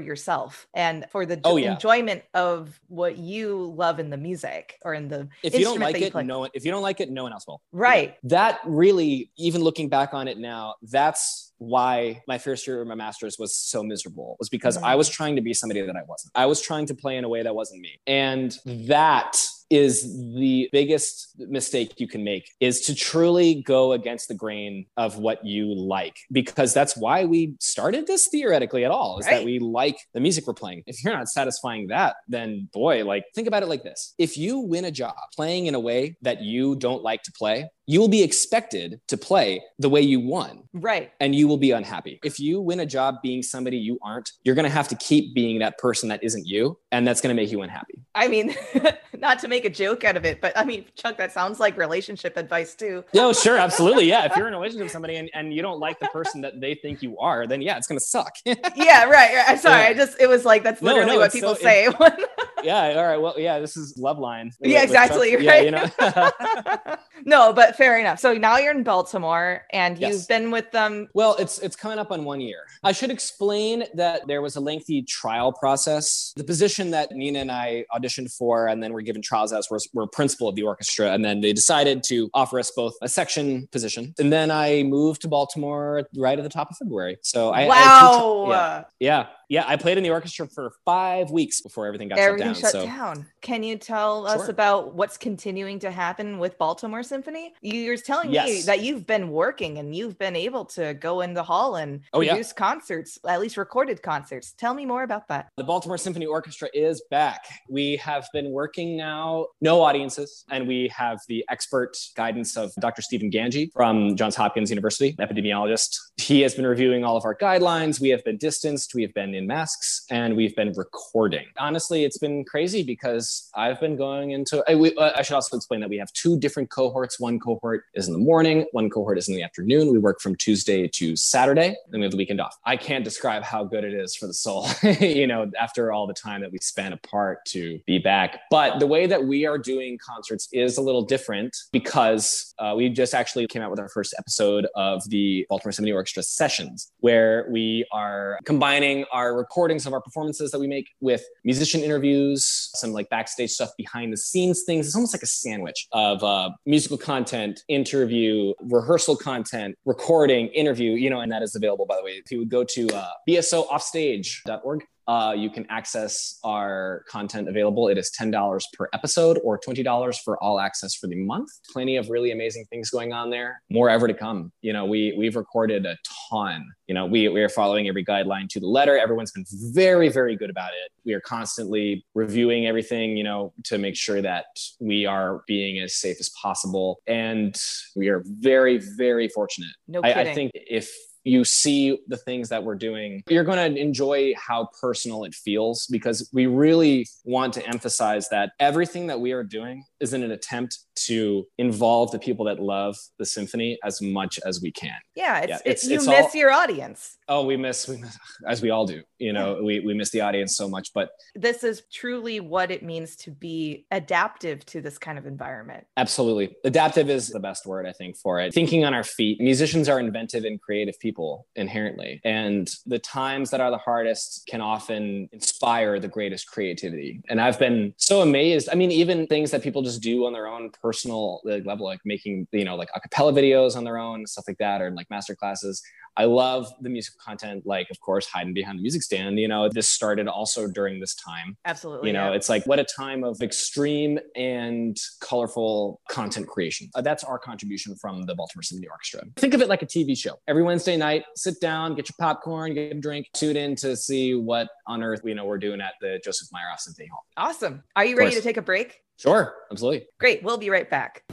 yourself and for the oh, yeah. enjoyment of what you love in the music or in the if you don't like it, no one if you don't like it, no one else will. Right. That really, even looking back on it now, that's why my first year of my master's was so miserable was because mm-hmm. I was trying to be somebody that I wasn't. I was trying to play in a way that wasn't me. And that is the biggest mistake you can make is to truly go against the grain of what you like because that's why we started this theoretically at all is right. that we like the music we're playing if you're not satisfying that then boy like think about it like this if you win a job playing in a way that you don't like to play you will be expected to play the way you won. Right. And you will be unhappy. If you win a job being somebody you aren't, you're going to have to keep being that person that isn't you. And that's going to make you unhappy. I mean, not to make a joke out of it, but I mean, Chuck, that sounds like relationship advice too. No, sure. Absolutely. Yeah. If you're in a relationship with somebody and, and you don't like the person that they think you are, then yeah, it's going to suck. yeah. Right. I'm sorry. Yeah. I just, it was like, that's literally no, no, what people so, say. It, yeah. All right. Well, yeah, this is Loveline. Yeah, exactly. Right. Yeah, you know? no, but fair enough. So now you're in Baltimore and you've been with them. Well, it's it's coming up on one year. I should explain that there was a lengthy trial process. The position that Nina and I auditioned for and then were given trials as was were principal of the orchestra. And then they decided to offer us both a section position. And then I moved to Baltimore right at the top of February. So I Wow. I yeah, yeah. Yeah, I played in the orchestra for five weeks before everything got everything shut down. Shut so. down. Can you tell sure. us about what's continuing to happen with Baltimore Symphony? You're telling yes. me that you've been working and you've been able to go in the hall and oh, produce yeah. concerts, at least recorded concerts. Tell me more about that. The Baltimore Symphony Orchestra is back. We have been working now, no audiences, and we have the expert guidance of Dr. Stephen Gange from Johns Hopkins University, epidemiologist. He has been reviewing all of our guidelines. We have been distanced. We have been in masks and we've been recording. Honestly, it's been crazy because I've been going into, I, we, uh, I, should also explain that we have two different cohorts. One cohort is in the morning, one cohort is in the afternoon. We work from Tuesday to Saturday, then we have the weekend off. I can't describe how good it is for the soul, you know, after all the time that we spent apart to be back. But the way that we are doing concerts is a little different because uh, we just actually came out with our first episode of the Baltimore Symphony Orchestra sessions, where we are combining our recordings of our performances that we make with musician interviews, some like backstage stuff behind the scenes things. It's almost like a sandwich of uh, musical content, interview, rehearsal content, recording, interview, you know, and that is available, by the way. If you would go to uh, bsooffstage.org, uh, you can access our content available. It is $10 per episode or $20 for all access for the month. Plenty of really amazing things going on there. More ever to come. You know, we, we've recorded a ton. You know, we, we are following every guideline to the letter. Everyone's been very, very good about it. We are constantly reviewing everything, you know, to make sure that we are being as safe as possible. And we are very, very fortunate. No kidding. I, I think if you see the things that we're doing, you're going to enjoy how personal it feels because we really want to emphasize that everything that we are doing is in an attempt to involve the people that love the symphony as much as we can. Yeah, it's, yeah, it's, it's you it's miss all, your audience. Oh, we miss, we miss, as we all do. You know, yeah. we we miss the audience so much. But this is truly what it means to be adaptive to this kind of environment. Absolutely, adaptive is the best word I think for it. Thinking on our feet. Musicians are inventive and creative people inherently, and the times that are the hardest can often inspire the greatest creativity. And I've been so amazed. I mean, even things that people just do on their own personal level, like making, you know, like a cappella videos on their own, stuff like that, or like master classes. I love the music content, like, of course, hiding behind the music stand. You know, this started also during this time. Absolutely. You know, yeah. it's like what a time of extreme and colorful content creation. Uh, that's our contribution from the Baltimore Symphony Orchestra. Think of it like a TV show. Every Wednesday night, sit down, get your popcorn, get a drink, tune in to see what on earth, you know, we're doing at the Joseph Meyer Meyerhoff Symphony Hall. Awesome. Are you ready to take a break? Sure, absolutely. Great. We'll be right back.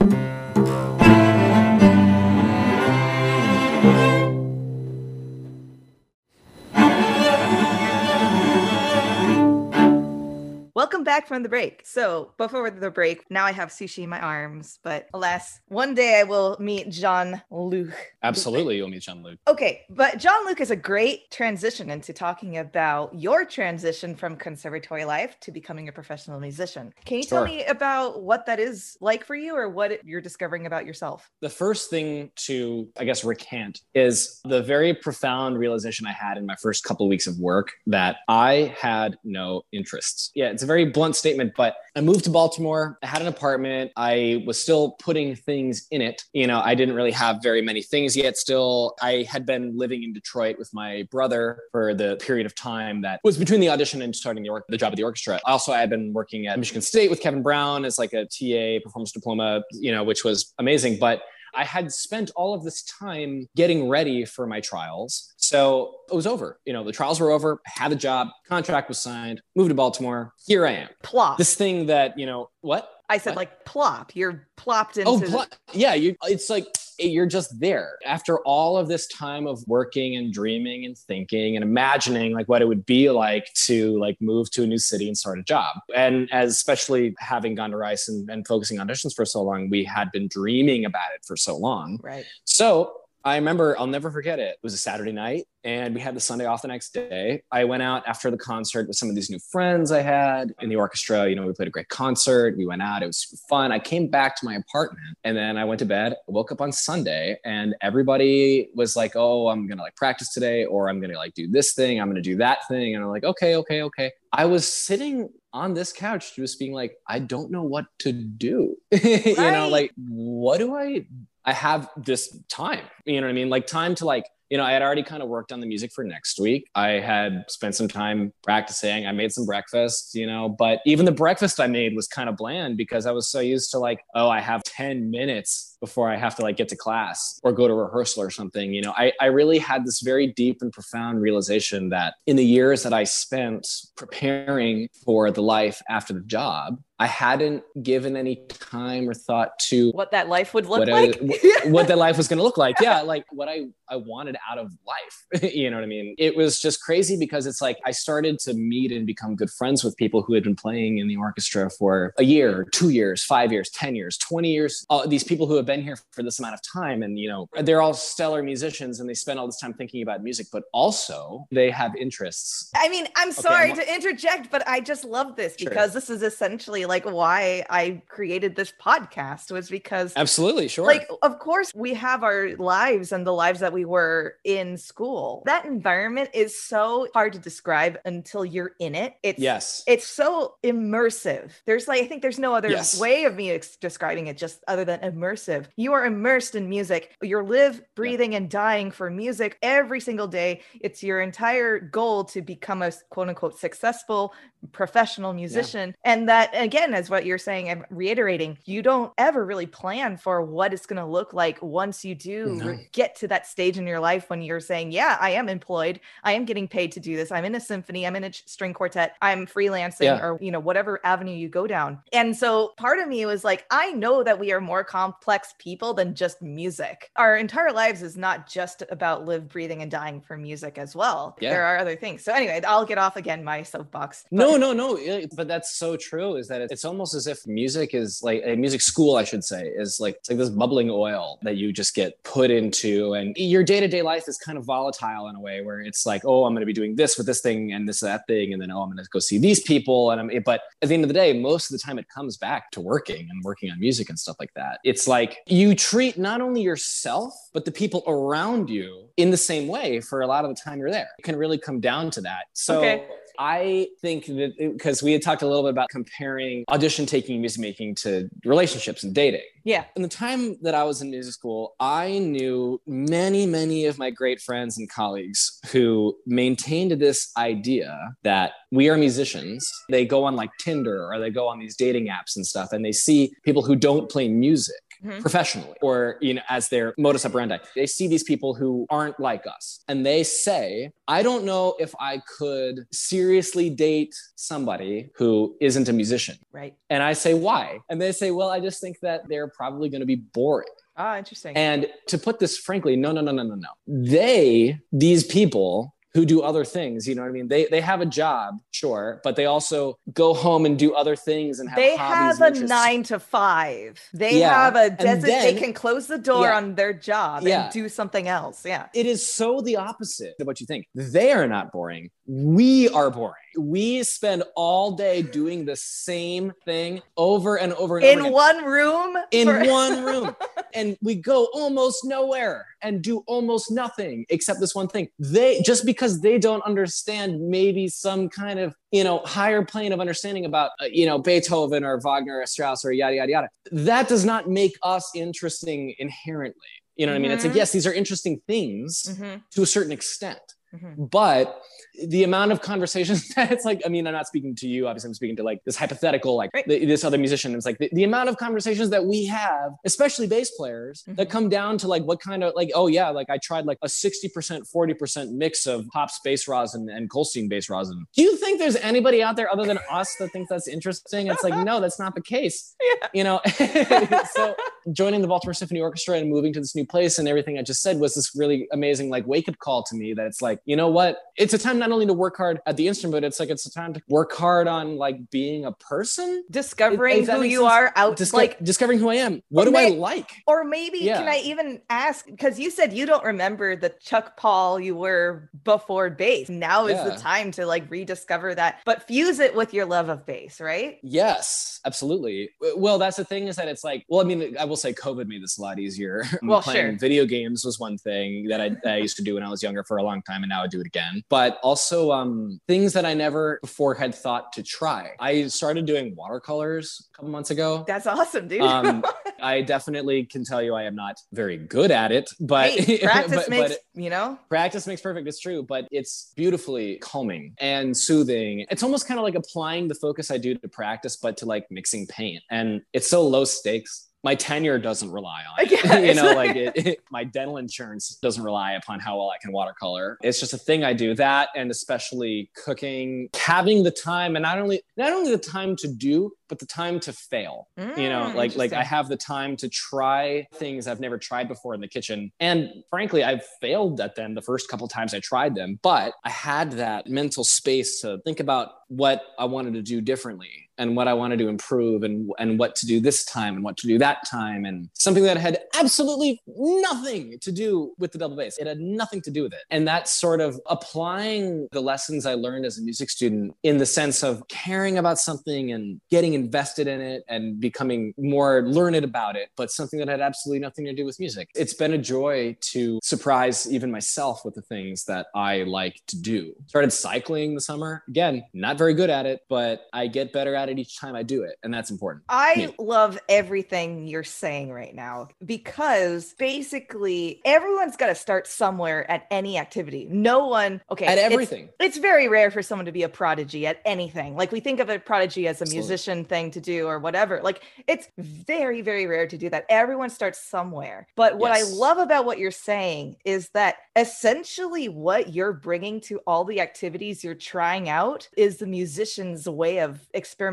Back from the break. So before the break, now I have sushi in my arms, but alas, one day I will meet Jean Luc. Absolutely, you'll meet Jean Luc. Okay, but Jean Luc is a great transition into talking about your transition from conservatory life to becoming a professional musician. Can you Sure. tell me about what that is like for you or what you're discovering about yourself? The first thing to, I guess, recant is the very profound realization I had in my first couple of weeks of work that I had no interests. Yeah, it's a very blunt statement, but I moved to Baltimore. I had an apartment. I was still putting things in it. You know, I didn't really have very many things yet still. I had been living in Detroit with my brother for the period of time that was between the audition and starting the, or- the job at the orchestra. Also, I had been working at Michigan State with Kevin Brown as like a TA performance diploma, you know, which was amazing. But I had spent all of this time getting ready for my trials. So it was over. You know, the trials were over. I had a job, contract was signed, moved to Baltimore. Here I am. Plop. This thing that, you know, what? I said what? like plop. You're plopped oh, into Oh, the- yeah. You, it's like you're just there after all of this time of working and dreaming and thinking and imagining like what it would be like to like move to a new city and start a job. And as especially having gone to Rice and, and focusing on auditions for so long, we had been dreaming about it for so long. right. So I remember, I'll never forget it. It was a Saturday night and we had the Sunday off the next day. I went out after the concert with some of these new friends I had in the orchestra. You know, we played a great concert. We went out. It was super fun. I came back to my apartment and then I went to bed, woke up on Sunday and everybody was like, oh, I'm going to like practice today or I'm going to like do this thing. I'm going to do that thing. And I'm like, okay, okay, okay. I was sitting on this couch just being like, I don't know what to do. you know, like, what do I I have this time. You know what I mean? Like time to like, you know, I had already kind of worked on the music for next week. I had spent some time practicing. I made some breakfast, you know, but even the breakfast I made was kind of bland because I was so used to like, oh, I have 10 minutes before I have to like get to class or go to rehearsal or something. You know, I, I really had this very deep and profound realization that in the years that I spent preparing for the life after the job, I hadn't given any time or thought to What that life would look what, I- like. what, what that life was going to look like. Yeah, like what I I wanted out of life. you know what I mean? It was just crazy because it's like I started to meet and become good friends with people who had been playing in the orchestra for a year, two years, five years, ten years, twenty years. Uh, these people who have been here for this amount of time, and you know, they're all stellar musicians, and they spend all this time thinking about music, but also they have interests. I mean, I'm sorry I'm- to interject, but I just love this Sure. because this is essentially like why I created this podcast was because Absolutely, sure. like of course we have our lives and the lives that we were in school. That environment is so hard to describe until you're in it. It's yes. it's so immersive. There's like I think there's no other Yes. way of me ex- describing it just other than immersive. You are immersed in music. You're live, breathing, and dying for music every single day. It's your entire goal to become a quote unquote successful professional musician. And that again is what you're saying. I'm reiterating. You don't ever really plan for what it's going to look like once you do No. re- get to that stage in your life when you're saying, "Yeah, I am employed. I am getting paid to do this. I'm in a symphony. I'm in a string quartet. I'm freelancing Yeah. or, you know, whatever avenue you go down. And so part of me was like, I know that we are more complex people than just music. Our entire lives is not just about live, breathing, and dying for music as well. Yeah. There are other things. So anyway, I'll get off again my soapbox. But- No, no, no. But that's so true. Is that it's almost as if music is like a music school, I should say, is like like this bubbling oil that you just get put into, and your day to day life is kind of volatile in a way where it's like, oh, I'm going to be doing this with this thing and this that thing, and then oh, I'm going to go see these people, and I'm. But at the end of the day, most of the time it comes back to working and working on music and stuff like that. It's like you treat not only yourself but the people around you in the same way for a lot of the time you're there. It can really come down to that. So. Okay. I think that because we had talked a little bit about comparing audition taking, music making to relationships and dating. Yeah. In the time that I was in music school, I knew many, many of my great friends and colleagues who maintained this idea that we are musicians. They go on like Tinder or they go on these dating apps and stuff, and they see people who don't play music Mhm. professionally or you know as their modus operandi they see these people who aren't like us and they say i don't know if i could seriously date somebody who isn't a musician Right. and i say why and they say well i just think that they're probably going to be boring Ah, interesting. and to put this frankly no no no no no no they these people who do other things. You know what I mean? They they have a job, sure, but they also go home and do other things and have they have a nine to five. They Yeah, have a desert. they can close the door Yeah. on their job Yeah. and do something else. Yeah. It is so the opposite of what you think. They are not boring. We are boring. We spend all day doing the same thing over and over and over In again. one room. in for- one room and we go almost nowhere and do almost nothing except this one thing. They just because they don't understand maybe some kind of you know higher plane of understanding about uh, you know beethoven or wagner or strauss or yada yada yada that does not make us interesting inherently. You know what i mean? It's like Mhm. yes these are interesting things Mhm, to a certain extent mhm. but the amount of conversations that it's like i mean i'm not speaking to you obviously i'm speaking to like this hypothetical like Right. th- this other musician it's like the, the amount of conversations that we have especially bass players that Mhm. come down to like what kind of like oh yeah like i tried like a 60% 40% mix of pops bass rosin and Goldstein bass rosin do you think there's anybody out there other than us that thinks that's interesting it's like no that's not the case Yeah. you know so joining the baltimore symphony orchestra and moving to this new place and everything i just said was this really amazing like wake up call to me that it's like you know what it's a time not only to work hard at the instrument but it's like it's a time to work hard on like being a person Discovering that who you sense. are out Disco- like discovering who i am what do i like Or maybe can I even ask because you said you don't remember the Chuck Paul you were before bass. Now is the time to like rediscover that, but fuse it with your love of bass, right? Yes, absolutely. Well, that's the thing is that it's like, well, I mean, I will say COVID made this a lot easier. Well, Playing sure. video games was one thing that I, I used to do when I was younger for a long time, and now I do it again. But also um, things that I never before had thought to try. I started doing watercolors a couple months ago. That's awesome, dude. Um, I definitely can tell you I am not very good at it, but hey, practice but- makes but you know. practice makes perfect it's true but it's beautifully calming and soothing it's almost kind of like applying the focus i do to practice but to like mixing paint and it's so low stakes my tenure doesn't rely on you know like it, it- my dental insurance doesn't rely upon how well i can watercolor. It's just a thing i do. That and especially cooking having the time and not only not only the time to do but the time to fail. You know Mm, like like i have the time to try things i've never tried before in the kitchen. And frankly i've failed at them the first couple times i tried them but i had that mental space to think about what i wanted to do differently and what i wanted to improve and and what to do this time and what to do that time and something that had absolutely nothing to do with the double bass it had nothing to do with it and that's sort of applying the lessons i learned as a music student in the sense of caring about something and getting invested in it and becoming more learned about it, but something that had absolutely nothing to do with music. It's been a joy to surprise even myself with the things that I like to do. Started cycling the summer. Again, not very good at it, but I get better at it each time I do it. And that's important. I Yeah. love everything you're saying right now because basically everyone's got to start somewhere at any activity. No one, okay, At everything. It's, very rare for someone to be a prodigy at anything. Like we think of a prodigy as a Absolutely. musician thing to do or whatever. Like it's very, very rare to do that. Everyone starts somewhere. But what Yes. I love about what you're saying is that essentially what you're bringing to all the activities you're trying out is the musician's way of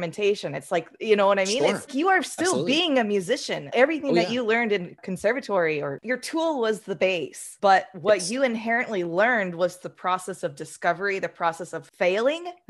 experimentation. It's like, you know what I mean? Sure. It's you are still Absolutely. being a musician. Everything Oh, that yeah. you learned in conservatory or your tool was the bass, but what Yes. you inherently learned was the process of discovery, the process of failing,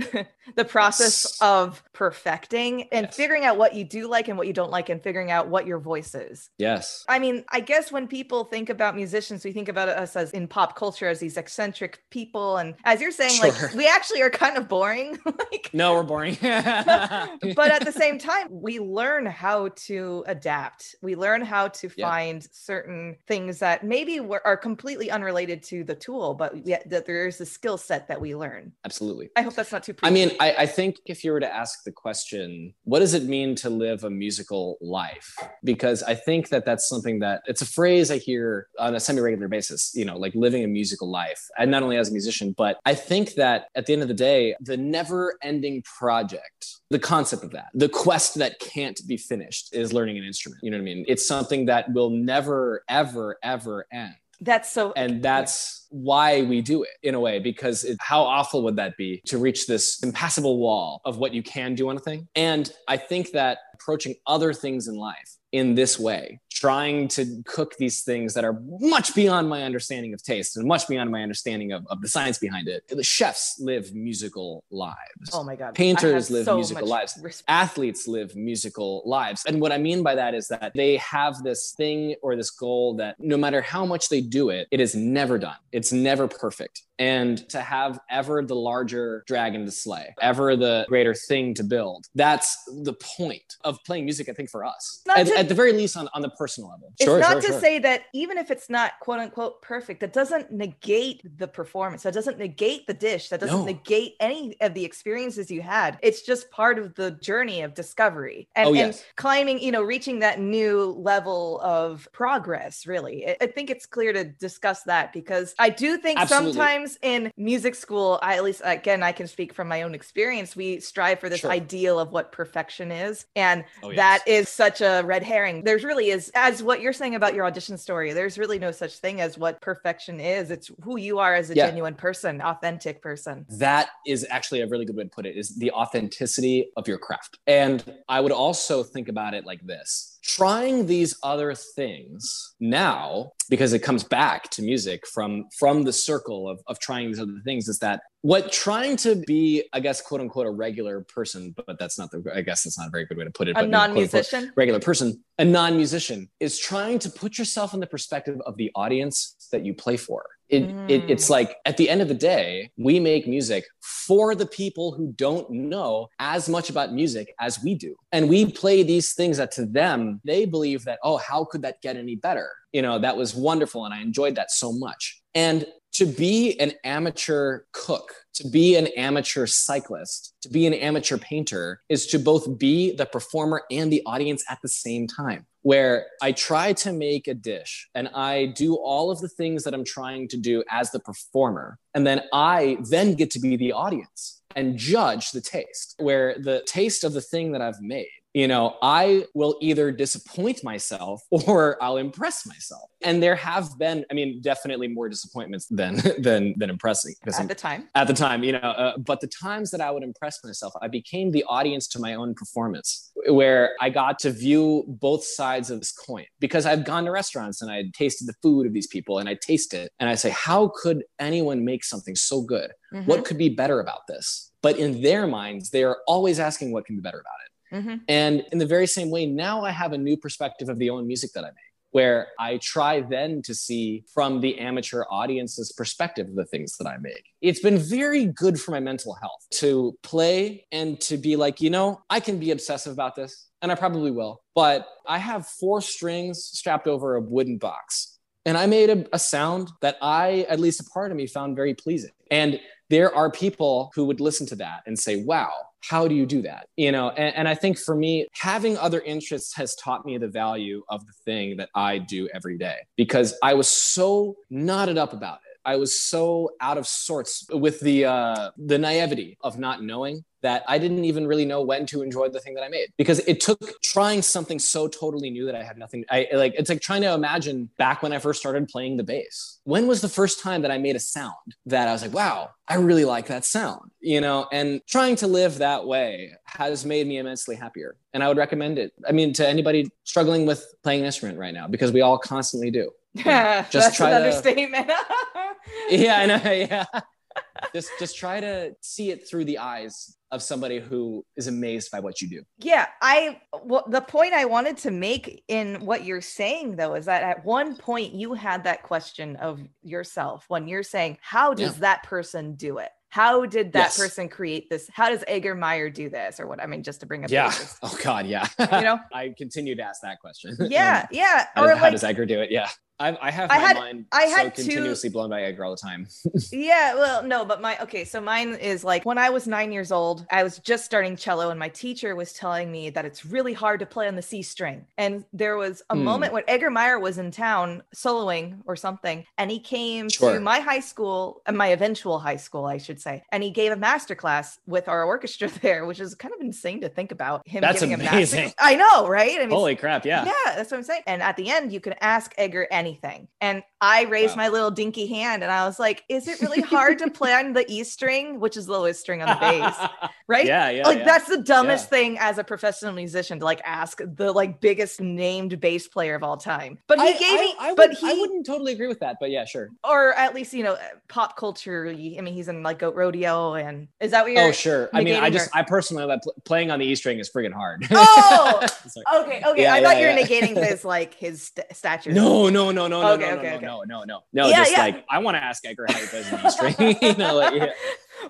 the process Yes. of perfecting and Yes. figuring out what you do like and what you don't like and figuring out what your voice is. Yes. I mean, I guess when people think about musicians, we think about us as in pop culture as these eccentric people. And as you're saying, Sure. like we actually are kind of boring. like No, we're boring. but at the same time, we learn how to adapt. We learn how to Yeah. find certain things that maybe were, are completely unrelated to the tool, but yet that there is a skill set that we learn. Absolutely. I hope that's not too. I mean. I, I think if you were to ask the question, what does it mean to live a musical life? Because I think that that's something that it's a phrase I hear on a semi regular basis, you know, like living a musical life. And not only as a musician, but I think that at the end of the day, the never ending project, the concept of that, the quest that can't be finished is learning an instrument. You know what I mean? It's something that will never, ever, ever end that's so. and that's why we do it in a way because it, how awful would that be to reach this impassable wall of what you can do on a thing and i think that approaching other things in life in this way trying to cook these things that are much beyond my understanding of taste and much beyond my understanding of, of the science behind it. The chefs live musical lives. Oh my God. Painters live so musical lives. Respect. Athletes live musical lives. And what I mean by that is that they have this thing or this goal that no matter how much they do it, it is never done. It's never perfect and to have ever the larger dragon to slay, ever the greater thing to build. That's the point of playing music, I think, for us. At, to, at, the very least on, on the personal level. It's sure, not sure, to sure. say that even if it's not quote unquote perfect, that doesn't negate the performance. That doesn't negate the dish. That doesn't no. negate any of the experiences you had. It's just part of the journey of discovery and, oh, yes. and climbing, you know, reaching that new level of progress, really. I think it's clear to discuss that because I do think Absolutely. sometimes sometimes in music school, I at least again I can speak from my own experience. We strive for this sure. ideal of what perfection is, and oh, yes. that is such a red herring. There's really is as what you're saying about your audition story. There's really no such thing as what perfection is. It's who you are as a yeah. genuine person, authentic person. That is actually a really good way to put it. Is the authenticity of your craft, and I would also think about it like this trying these other things now because it comes back to music from from the circle of, of trying these other things is that what trying to be i guess quote unquote a regular person but that's not the i guess that's not a very good way to put it a non-musician regular person a non-musician is trying to put yourself in the perspective of the audience that you play for it, mm. it, it's like at the end of the day, we make music for the people who don't know as much about music as we do. And we play these things that to them, they believe that, oh, how could that get any better? You know, that was wonderful. And I enjoyed that so much. And to be an amateur cook, to be an amateur cyclist, to be an amateur painter is to both be the performer and the audience at the same time where I try to make a dish and I do all of the things that I'm trying to do as the performer. And then I then get to be the audience and judge the taste, where the taste of the thing that I've made you know, I will either disappoint myself or I'll impress myself. And there have been, I mean, definitely more disappointments than than than impressing. At I'm, the time. At the time, you know, uh, but the times that I would impress myself, I became the audience to my own performance, where I got to view both sides of this coin. Because I've gone to restaurants and I tasted the food of these people, and I taste it, and I say, how could anyone make something so good? Mm-hmm. What could be better about this? But in their minds, they are always asking what can be better about it. Mm-hmm. And in the very same way, now I have a new perspective of the own music that I make where I try then to see from the amateur audience's perspective the things that I make. It's been very good for my mental health to play and to be like, you know, I can be obsessive about this, and I probably will, but I have four strings strapped over a wooden box. And I made a, a sound that I, at least a part of me, found very pleasing. And there are people who would listen to that and say, wow, how do you do that? You know, and, and, I think for me, having other interests has taught me the value of the thing that I do every day because I was so knotted up about it. I was so out of sorts with the uh, the naivety of not knowing that I didn't even really know when to enjoy the thing that I made because it took trying something so totally new that I had nothing. I like it's like trying to imagine back when I first started playing the bass. When was the first time that I made a sound that I was like, wow, I really like that sound, you know? And trying to live that way has made me immensely happier. And I would recommend it. I mean, to anybody struggling with playing an instrument right now, because we all constantly do. Yeah, just That's try an to, understatement. yeah, I know. Yeah. just just try to see it through the eyes of somebody who is amazed by what you do. Yeah, I well, the point I wanted to make in what you're saying though is that at one point you had that question of yourself when you're saying, how does yeah. that person do it? How did that yes. person create this? How does Edgar Meyer do this, or what? I mean, just to bring up. Yeah. Oh God. Yeah. You know, I continue to ask that question. Yeah. yeah. How, or does, like, how does Edgar do it? Yeah. I, I have my I had, mind I had so continuously blown by Edgar all the time. yeah, well, no, but my okay, so mine is like when I was nine years old, I was just starting cello, and my teacher was telling me that it's really hard to play on the C string. And there was a hmm. moment when Edgar Meyer was in town soloing or something, and he came sure. to my high school, uh, my eventual high school, I should say, and he gave a master class with our orchestra there, which is kind of insane to think about. Him that's giving amazing. a master. I know, right? I mean, Holy crap! Yeah, yeah, that's what I'm saying. And at the end, you can ask Edgar and anything. And I raised Wow. my little dinky hand and I was like, is it really hard to play on the E string, which is the lowest string on the bass? Right? Yeah, yeah. like yeah. that's the dumbest Yeah. thing as a professional musician to like ask the like biggest named bass player of all time. But he I, gave I- me I but would- he I wouldn't totally agree with that, but yeah, sure. or at least you know pop culture i mean he's in like goat rodeo and is that what oh, you're Oh, sure. I mean, I just, or- I personally like pl- playing on the E string is friggin' hard. Oh! Okay okay Yeah, i thought you were negating his like his st- stature No, no, no, no, no, Okay, no, okay, no, okay. no, no, no, no. Yeah, just yeah. like I want to ask Edgar how he plays an E string. you know, like, yeah.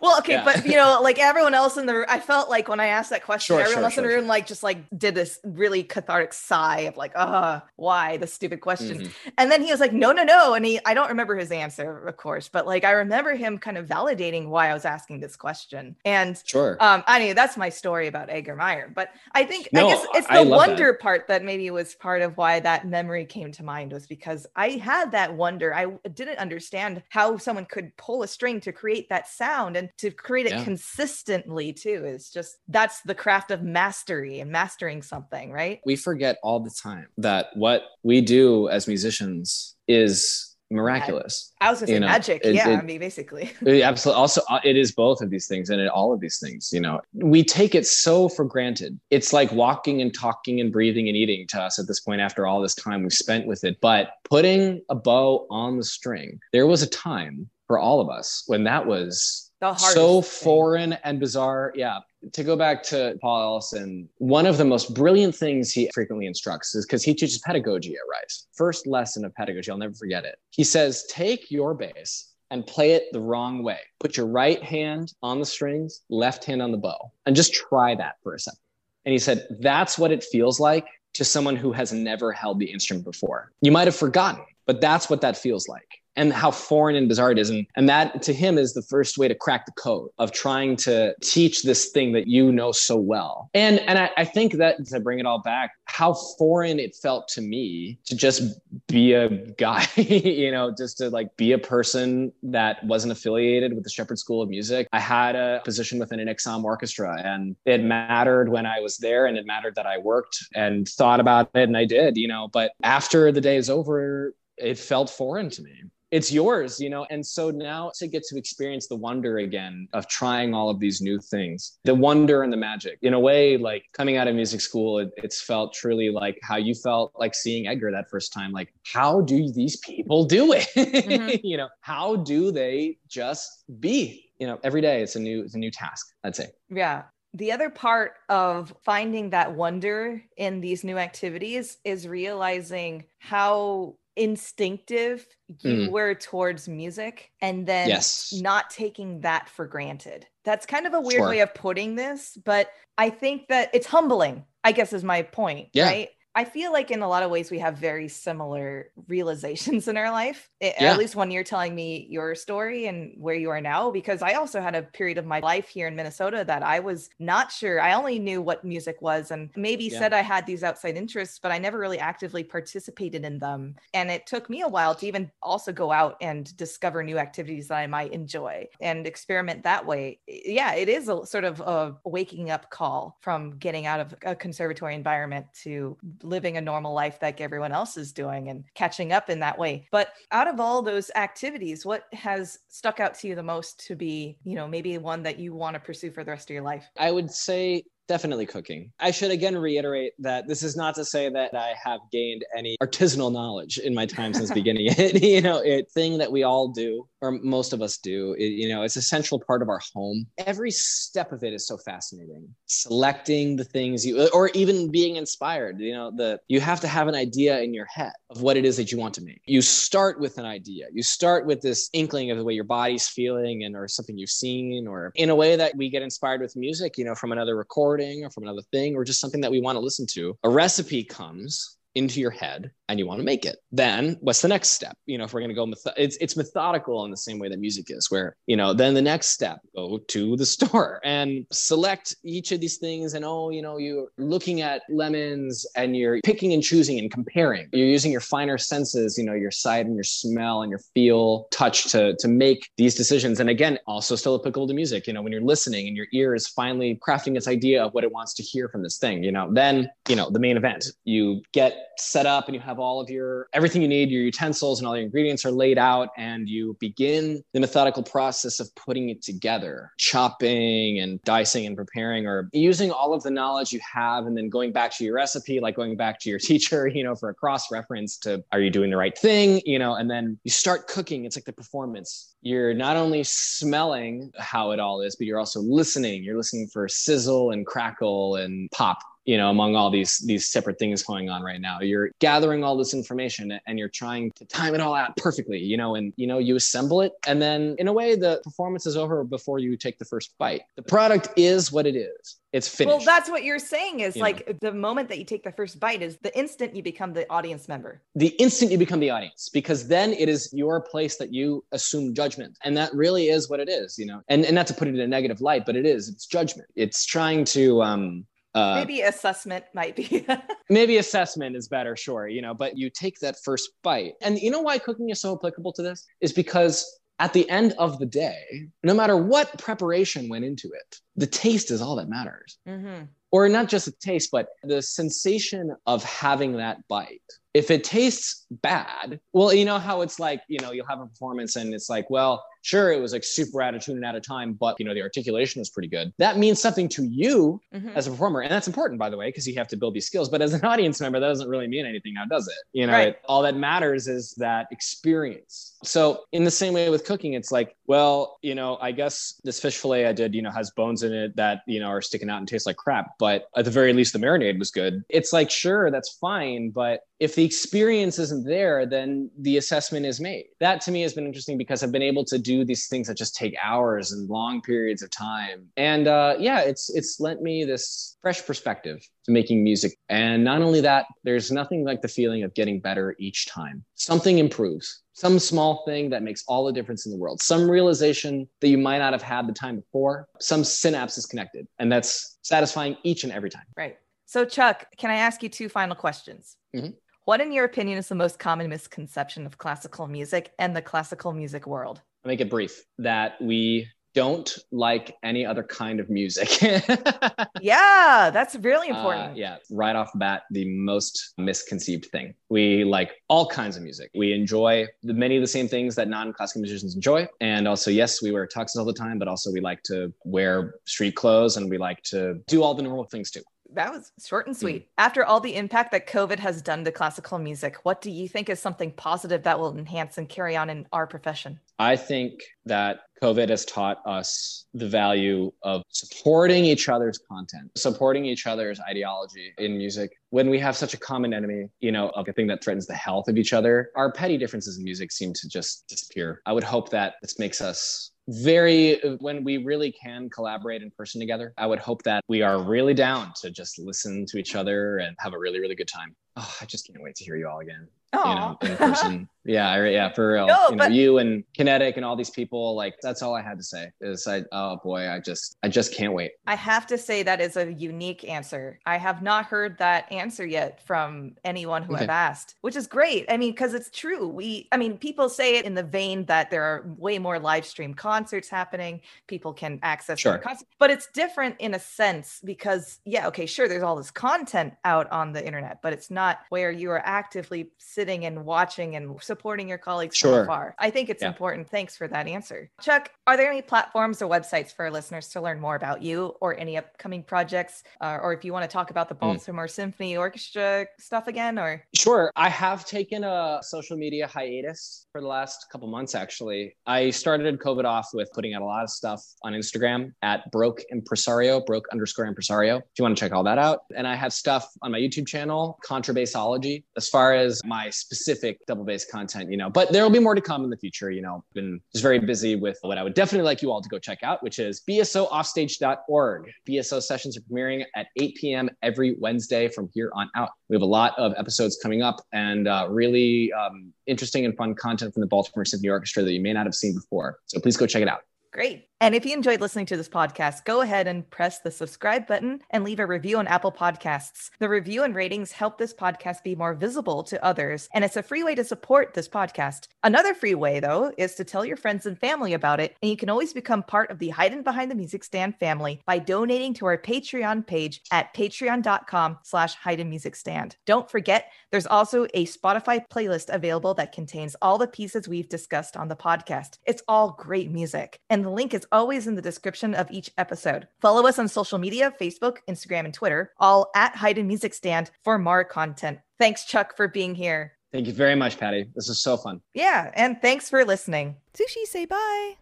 Well okay Yeah. but you know like everyone else in the room i felt like when i asked that question Sure, everyone sure, else in the room like just like did this really cathartic sigh of like uh why the stupid question Mhm. and then he was like no no no and he i don't remember his answer of course but like i remember him kind of validating why i was asking this question and Sure. Um, I mean, that's my story about Edgar Meyer, but I think I guess it's the love that. wonder part that maybe was part of why that memory came to mind was because I had that wonder. I didn't understand how someone could pull a string to create that sound and to create it Yeah. consistently too. Is just that's the craft of mastery and mastering something, right? we forget all the time that what we do as musicians is miraculous. I was gonna say You know, magic. it- yeah, it- I mean, basically. Absolutely. Also, uh, it is both of these things and it, all of these things. You know, we take it so for granted. It's like walking and talking and breathing and eating to us at this point after all this time we've spent with it. But putting a bow on the string, there was a time for all of us when that was The hardest so thing. foreign and bizarre. Yeah. To go back to Paul Ellison, one of the most brilliant things he frequently instructs is because he teaches pedagogy at Rice. First lesson of pedagogy, I'll never forget it. He says, take your bass and play it the wrong way. Put your right hand on the strings, left hand on the bow, and just try that for a second. And he said, that's what it feels like to someone who has never held the instrument before. You might have forgotten, but that's what that feels like and how foreign and bizarre it is. And, and that to him is the first way to crack the code of trying to teach this thing that you know so well. And, and I, I think that to bring it all back, how foreign it felt to me to just be a guy, you know, just to like be a person that wasn't affiliated with the Shepherd School of Music. I had a position within an Exam orchestra and it mattered when I was there and it mattered that I worked and thought about it and I did, you know, but after the day is over, it felt foreign to me it's yours, you know. And so now to get to experience the wonder again of trying all of these new things, the wonder and the magic. In a way, like coming out of music school, it, it's felt truly like how you felt like seeing Edgar that first time. Like, how do these people do it? Mhm. you know, how do they just be? You know, every day it's a new it's a new task. I'd say. Yeah. The other part of finding that wonder in these new activities is realizing how instinctive you Mm. were towards music and then Yes. not taking that for granted. That's kind of a weird Sure. way of putting this, but I think that it's humbling, I guess is my point, Yeah. right? I feel like in a lot of ways we have very similar realizations in our life. Eh, a- Yeah. At least when you're telling me your story and where you are now, because I also had a period of my life here in Minnesota that I was not sure. I only knew what music was and maybe Yeah. said I had these outside interests, but I never really actively participated in them. And it took me a while to even also go out and discover new activities that I might enjoy and experiment that way. Eh, yeah, it is a sort of a waking up call from getting out of a conservatory environment to living a normal life like everyone else is doing and catching up in that way. But out of all those activities, what has stuck out to you the most to be, you know, maybe one that you want to pursue for the rest of your life? I would say definitely cooking. I should again reiterate that this is not to say that I have gained any artisanal knowledge in my time since beginning it. you know, it thing that we all do, or most of us do. It, you know, it's a central part of our home. Every step of it is so fascinating. Selecting the things you, or even being inspired. You know, the you have to have an idea in your head of what it is that you want to make. You start with an idea. You start with this inkling of the way your body's feeling, and or something you've seen, or in a way that we get inspired with music. You know, from another recording or from another thing, or just something that we want to listen to. A recipe comes into your head and you want to make it then what's the next step? You know if we're going to go method- it's it's methodical in the same way that music is where you know then the next step go to the store and select each of these things and oh you know you're looking at lemons and you're picking and choosing and comparing. You're using your finer senses you know your sight and your smell and your feel touch to to make these decisions. And again also still applicable to music. You know when you're listening and your ear is finally crafting its idea of what it wants to hear from this thing you know then you know the main event you get set up and you have have all of your everything you need, your utensils and all your ingredients are laid out, and you begin the methodical process of putting it together, chopping and dicing and preparing, or using all of the knowledge you have, and then going back to your recipe, like going back to your teacher, you know, for a cross reference to are you doing the right thing, you know, and then you start cooking. It's like the performance. You're not only smelling how it all is, but you're also listening. You're listening for sizzle and crackle and pop you know among all these these separate things going on right now. You're gathering all this information and you're trying to time it all out perfectly you know and you know you assemble it. And then in a way the performance is over before you take the first bite. The product is what it is. It's finished. Well that's what you're saying is you like know. the moment that you take the first bite is the instant you become the audience member. The instant you become the audience because then it is your place that you assume judgment. And that really is what it is you know. And and not to put it in a negative light but it is it's judgment. It's trying to um uh, maybe assessment might be. maybe assessment is better, sure, you know, but you take that first bite. And you know why cooking is so applicable to this? Is because at the end of the day, no matter what preparation went into it, the taste is all that matters. Mm-hmm. Or not just the taste, but the sensation of having that bite. If it tastes bad, well, you know how it's like, you know, you'll have a performance and it's like, well, sure it was like super out of tune and out of time but you know the articulation was pretty good that means something to you mm-hmm. as a performer and that's important by the way because you have to build these skills but as an audience member that doesn't really mean anything now does it you know right. it, all that matters is that experience so in the same way with cooking it's like well you know i guess this fish fillet i did you know has bones in it that you know are sticking out and taste like crap but at the very least the marinade was good it's like sure that's fine but if the experience isn't there then the assessment is made that to me has been interesting because i've been able to do these things that just take hours and long periods of time. And uh, yeah, it's it's lent me this fresh perspective to making music. And not only that, there's nothing like the feeling of getting better each time. Something improves. Some small thing that makes all the difference in the world. Some realization that you might not have had the time before. Some synapse is connected. And that's satisfying each and every time. Right. So, Chuck, can I ask you two final questions? Mm-hmm. What, in your opinion, is the most common misconception of classical music and the classical music world? I'll make it brief that we don't like any other kind of music. yeah, that's really uh, important. Uh, yeah, right off the bat, the most misconceived thing. We like all kinds of music. We enjoy the, many of the same things that non-classical musicians enjoy, and also, yes, we wear tuxes all the time, but also we like to wear street clothes and we like to do all the normal things too that was short and sweet. Mm. After all the impact that COVID has done to classical music, what do you think is something positive that will enhance and carry on in our profession? I think that COVID has taught us the value of supporting each other's content, supporting each other's ideology in music. When we have such a common enemy, you know, of a thing that threatens the health of each other, our petty differences in music seem to just disappear. I would hope that this makes us very when we really can collaborate in person together i would hope that we are really down to just listen to each other and have a really really good time oh i just can't wait to hear you all again Aww. you know in person yeah, yeah, for real. No, you know, but- you and Kinetic and all these people, like that's all I had to say. Is I oh boy, I just I just can't wait. I have to say that is a unique answer. I have not heard that answer yet from anyone who okay. I've asked, which is great. I mean, because it's true. We I mean, people say it in the vein that there are way more live stream concerts happening. People can access sure. concerts, but it's different in a sense because yeah, okay, sure, there's all this content out on the internet, but it's not where you are actively sitting and watching and supporting your colleagues sure. from afar. I think it's yeah. important. Thanks for that answer. Chuck, are there any platforms or websites for our listeners to learn more about you or any upcoming projects? Uh, or if you want to talk about the hmm. Baltimore mm. Symphony Orchestra stuff again, or? Sure. I have taken a social media hiatus for the last couple months, actually. I started COVID off with putting out a lot of stuff on Instagram at broke impresario, broke underscore impresario. If you want to check all that out. And I have stuff on my YouTube channel, Contrabassology, as far as my specific double bass content content, you know, but there will be more to come in the future. You know, been just very busy with what I would definitely like you all to go check out, which is bsooffstage.org. BSO sessions are premiering at 8 p.m. every Wednesday from here on out. We have a lot of episodes coming up and uh, really um, interesting and fun content from the Baltimore Symphony Orchestra that you may not have seen before. So please go check it out. Great. And if you enjoyed listening to this podcast, go ahead and press the subscribe button and leave a review on Apple Podcasts. The review and ratings help this podcast be more visible to others, and it's a free way to support this podcast. Another free way, though, is to tell your friends and family about it, and you can always become part of the Hiding Behind the Music Stand family by donating to our Patreon page at patreon.com slash Hidden Music Stand. Don't forget, there's also a Spotify playlist available that contains all the pieces we've discussed on the podcast. It's all great music, and the link is always in the description of each episode. Follow us on social media Facebook, Instagram, and Twitter, all at Haydn Music Stand for more content. Thanks, Chuck, for being here. Thank you very much, Patty. This is so fun. Yeah, and thanks for listening. Sushi, say bye.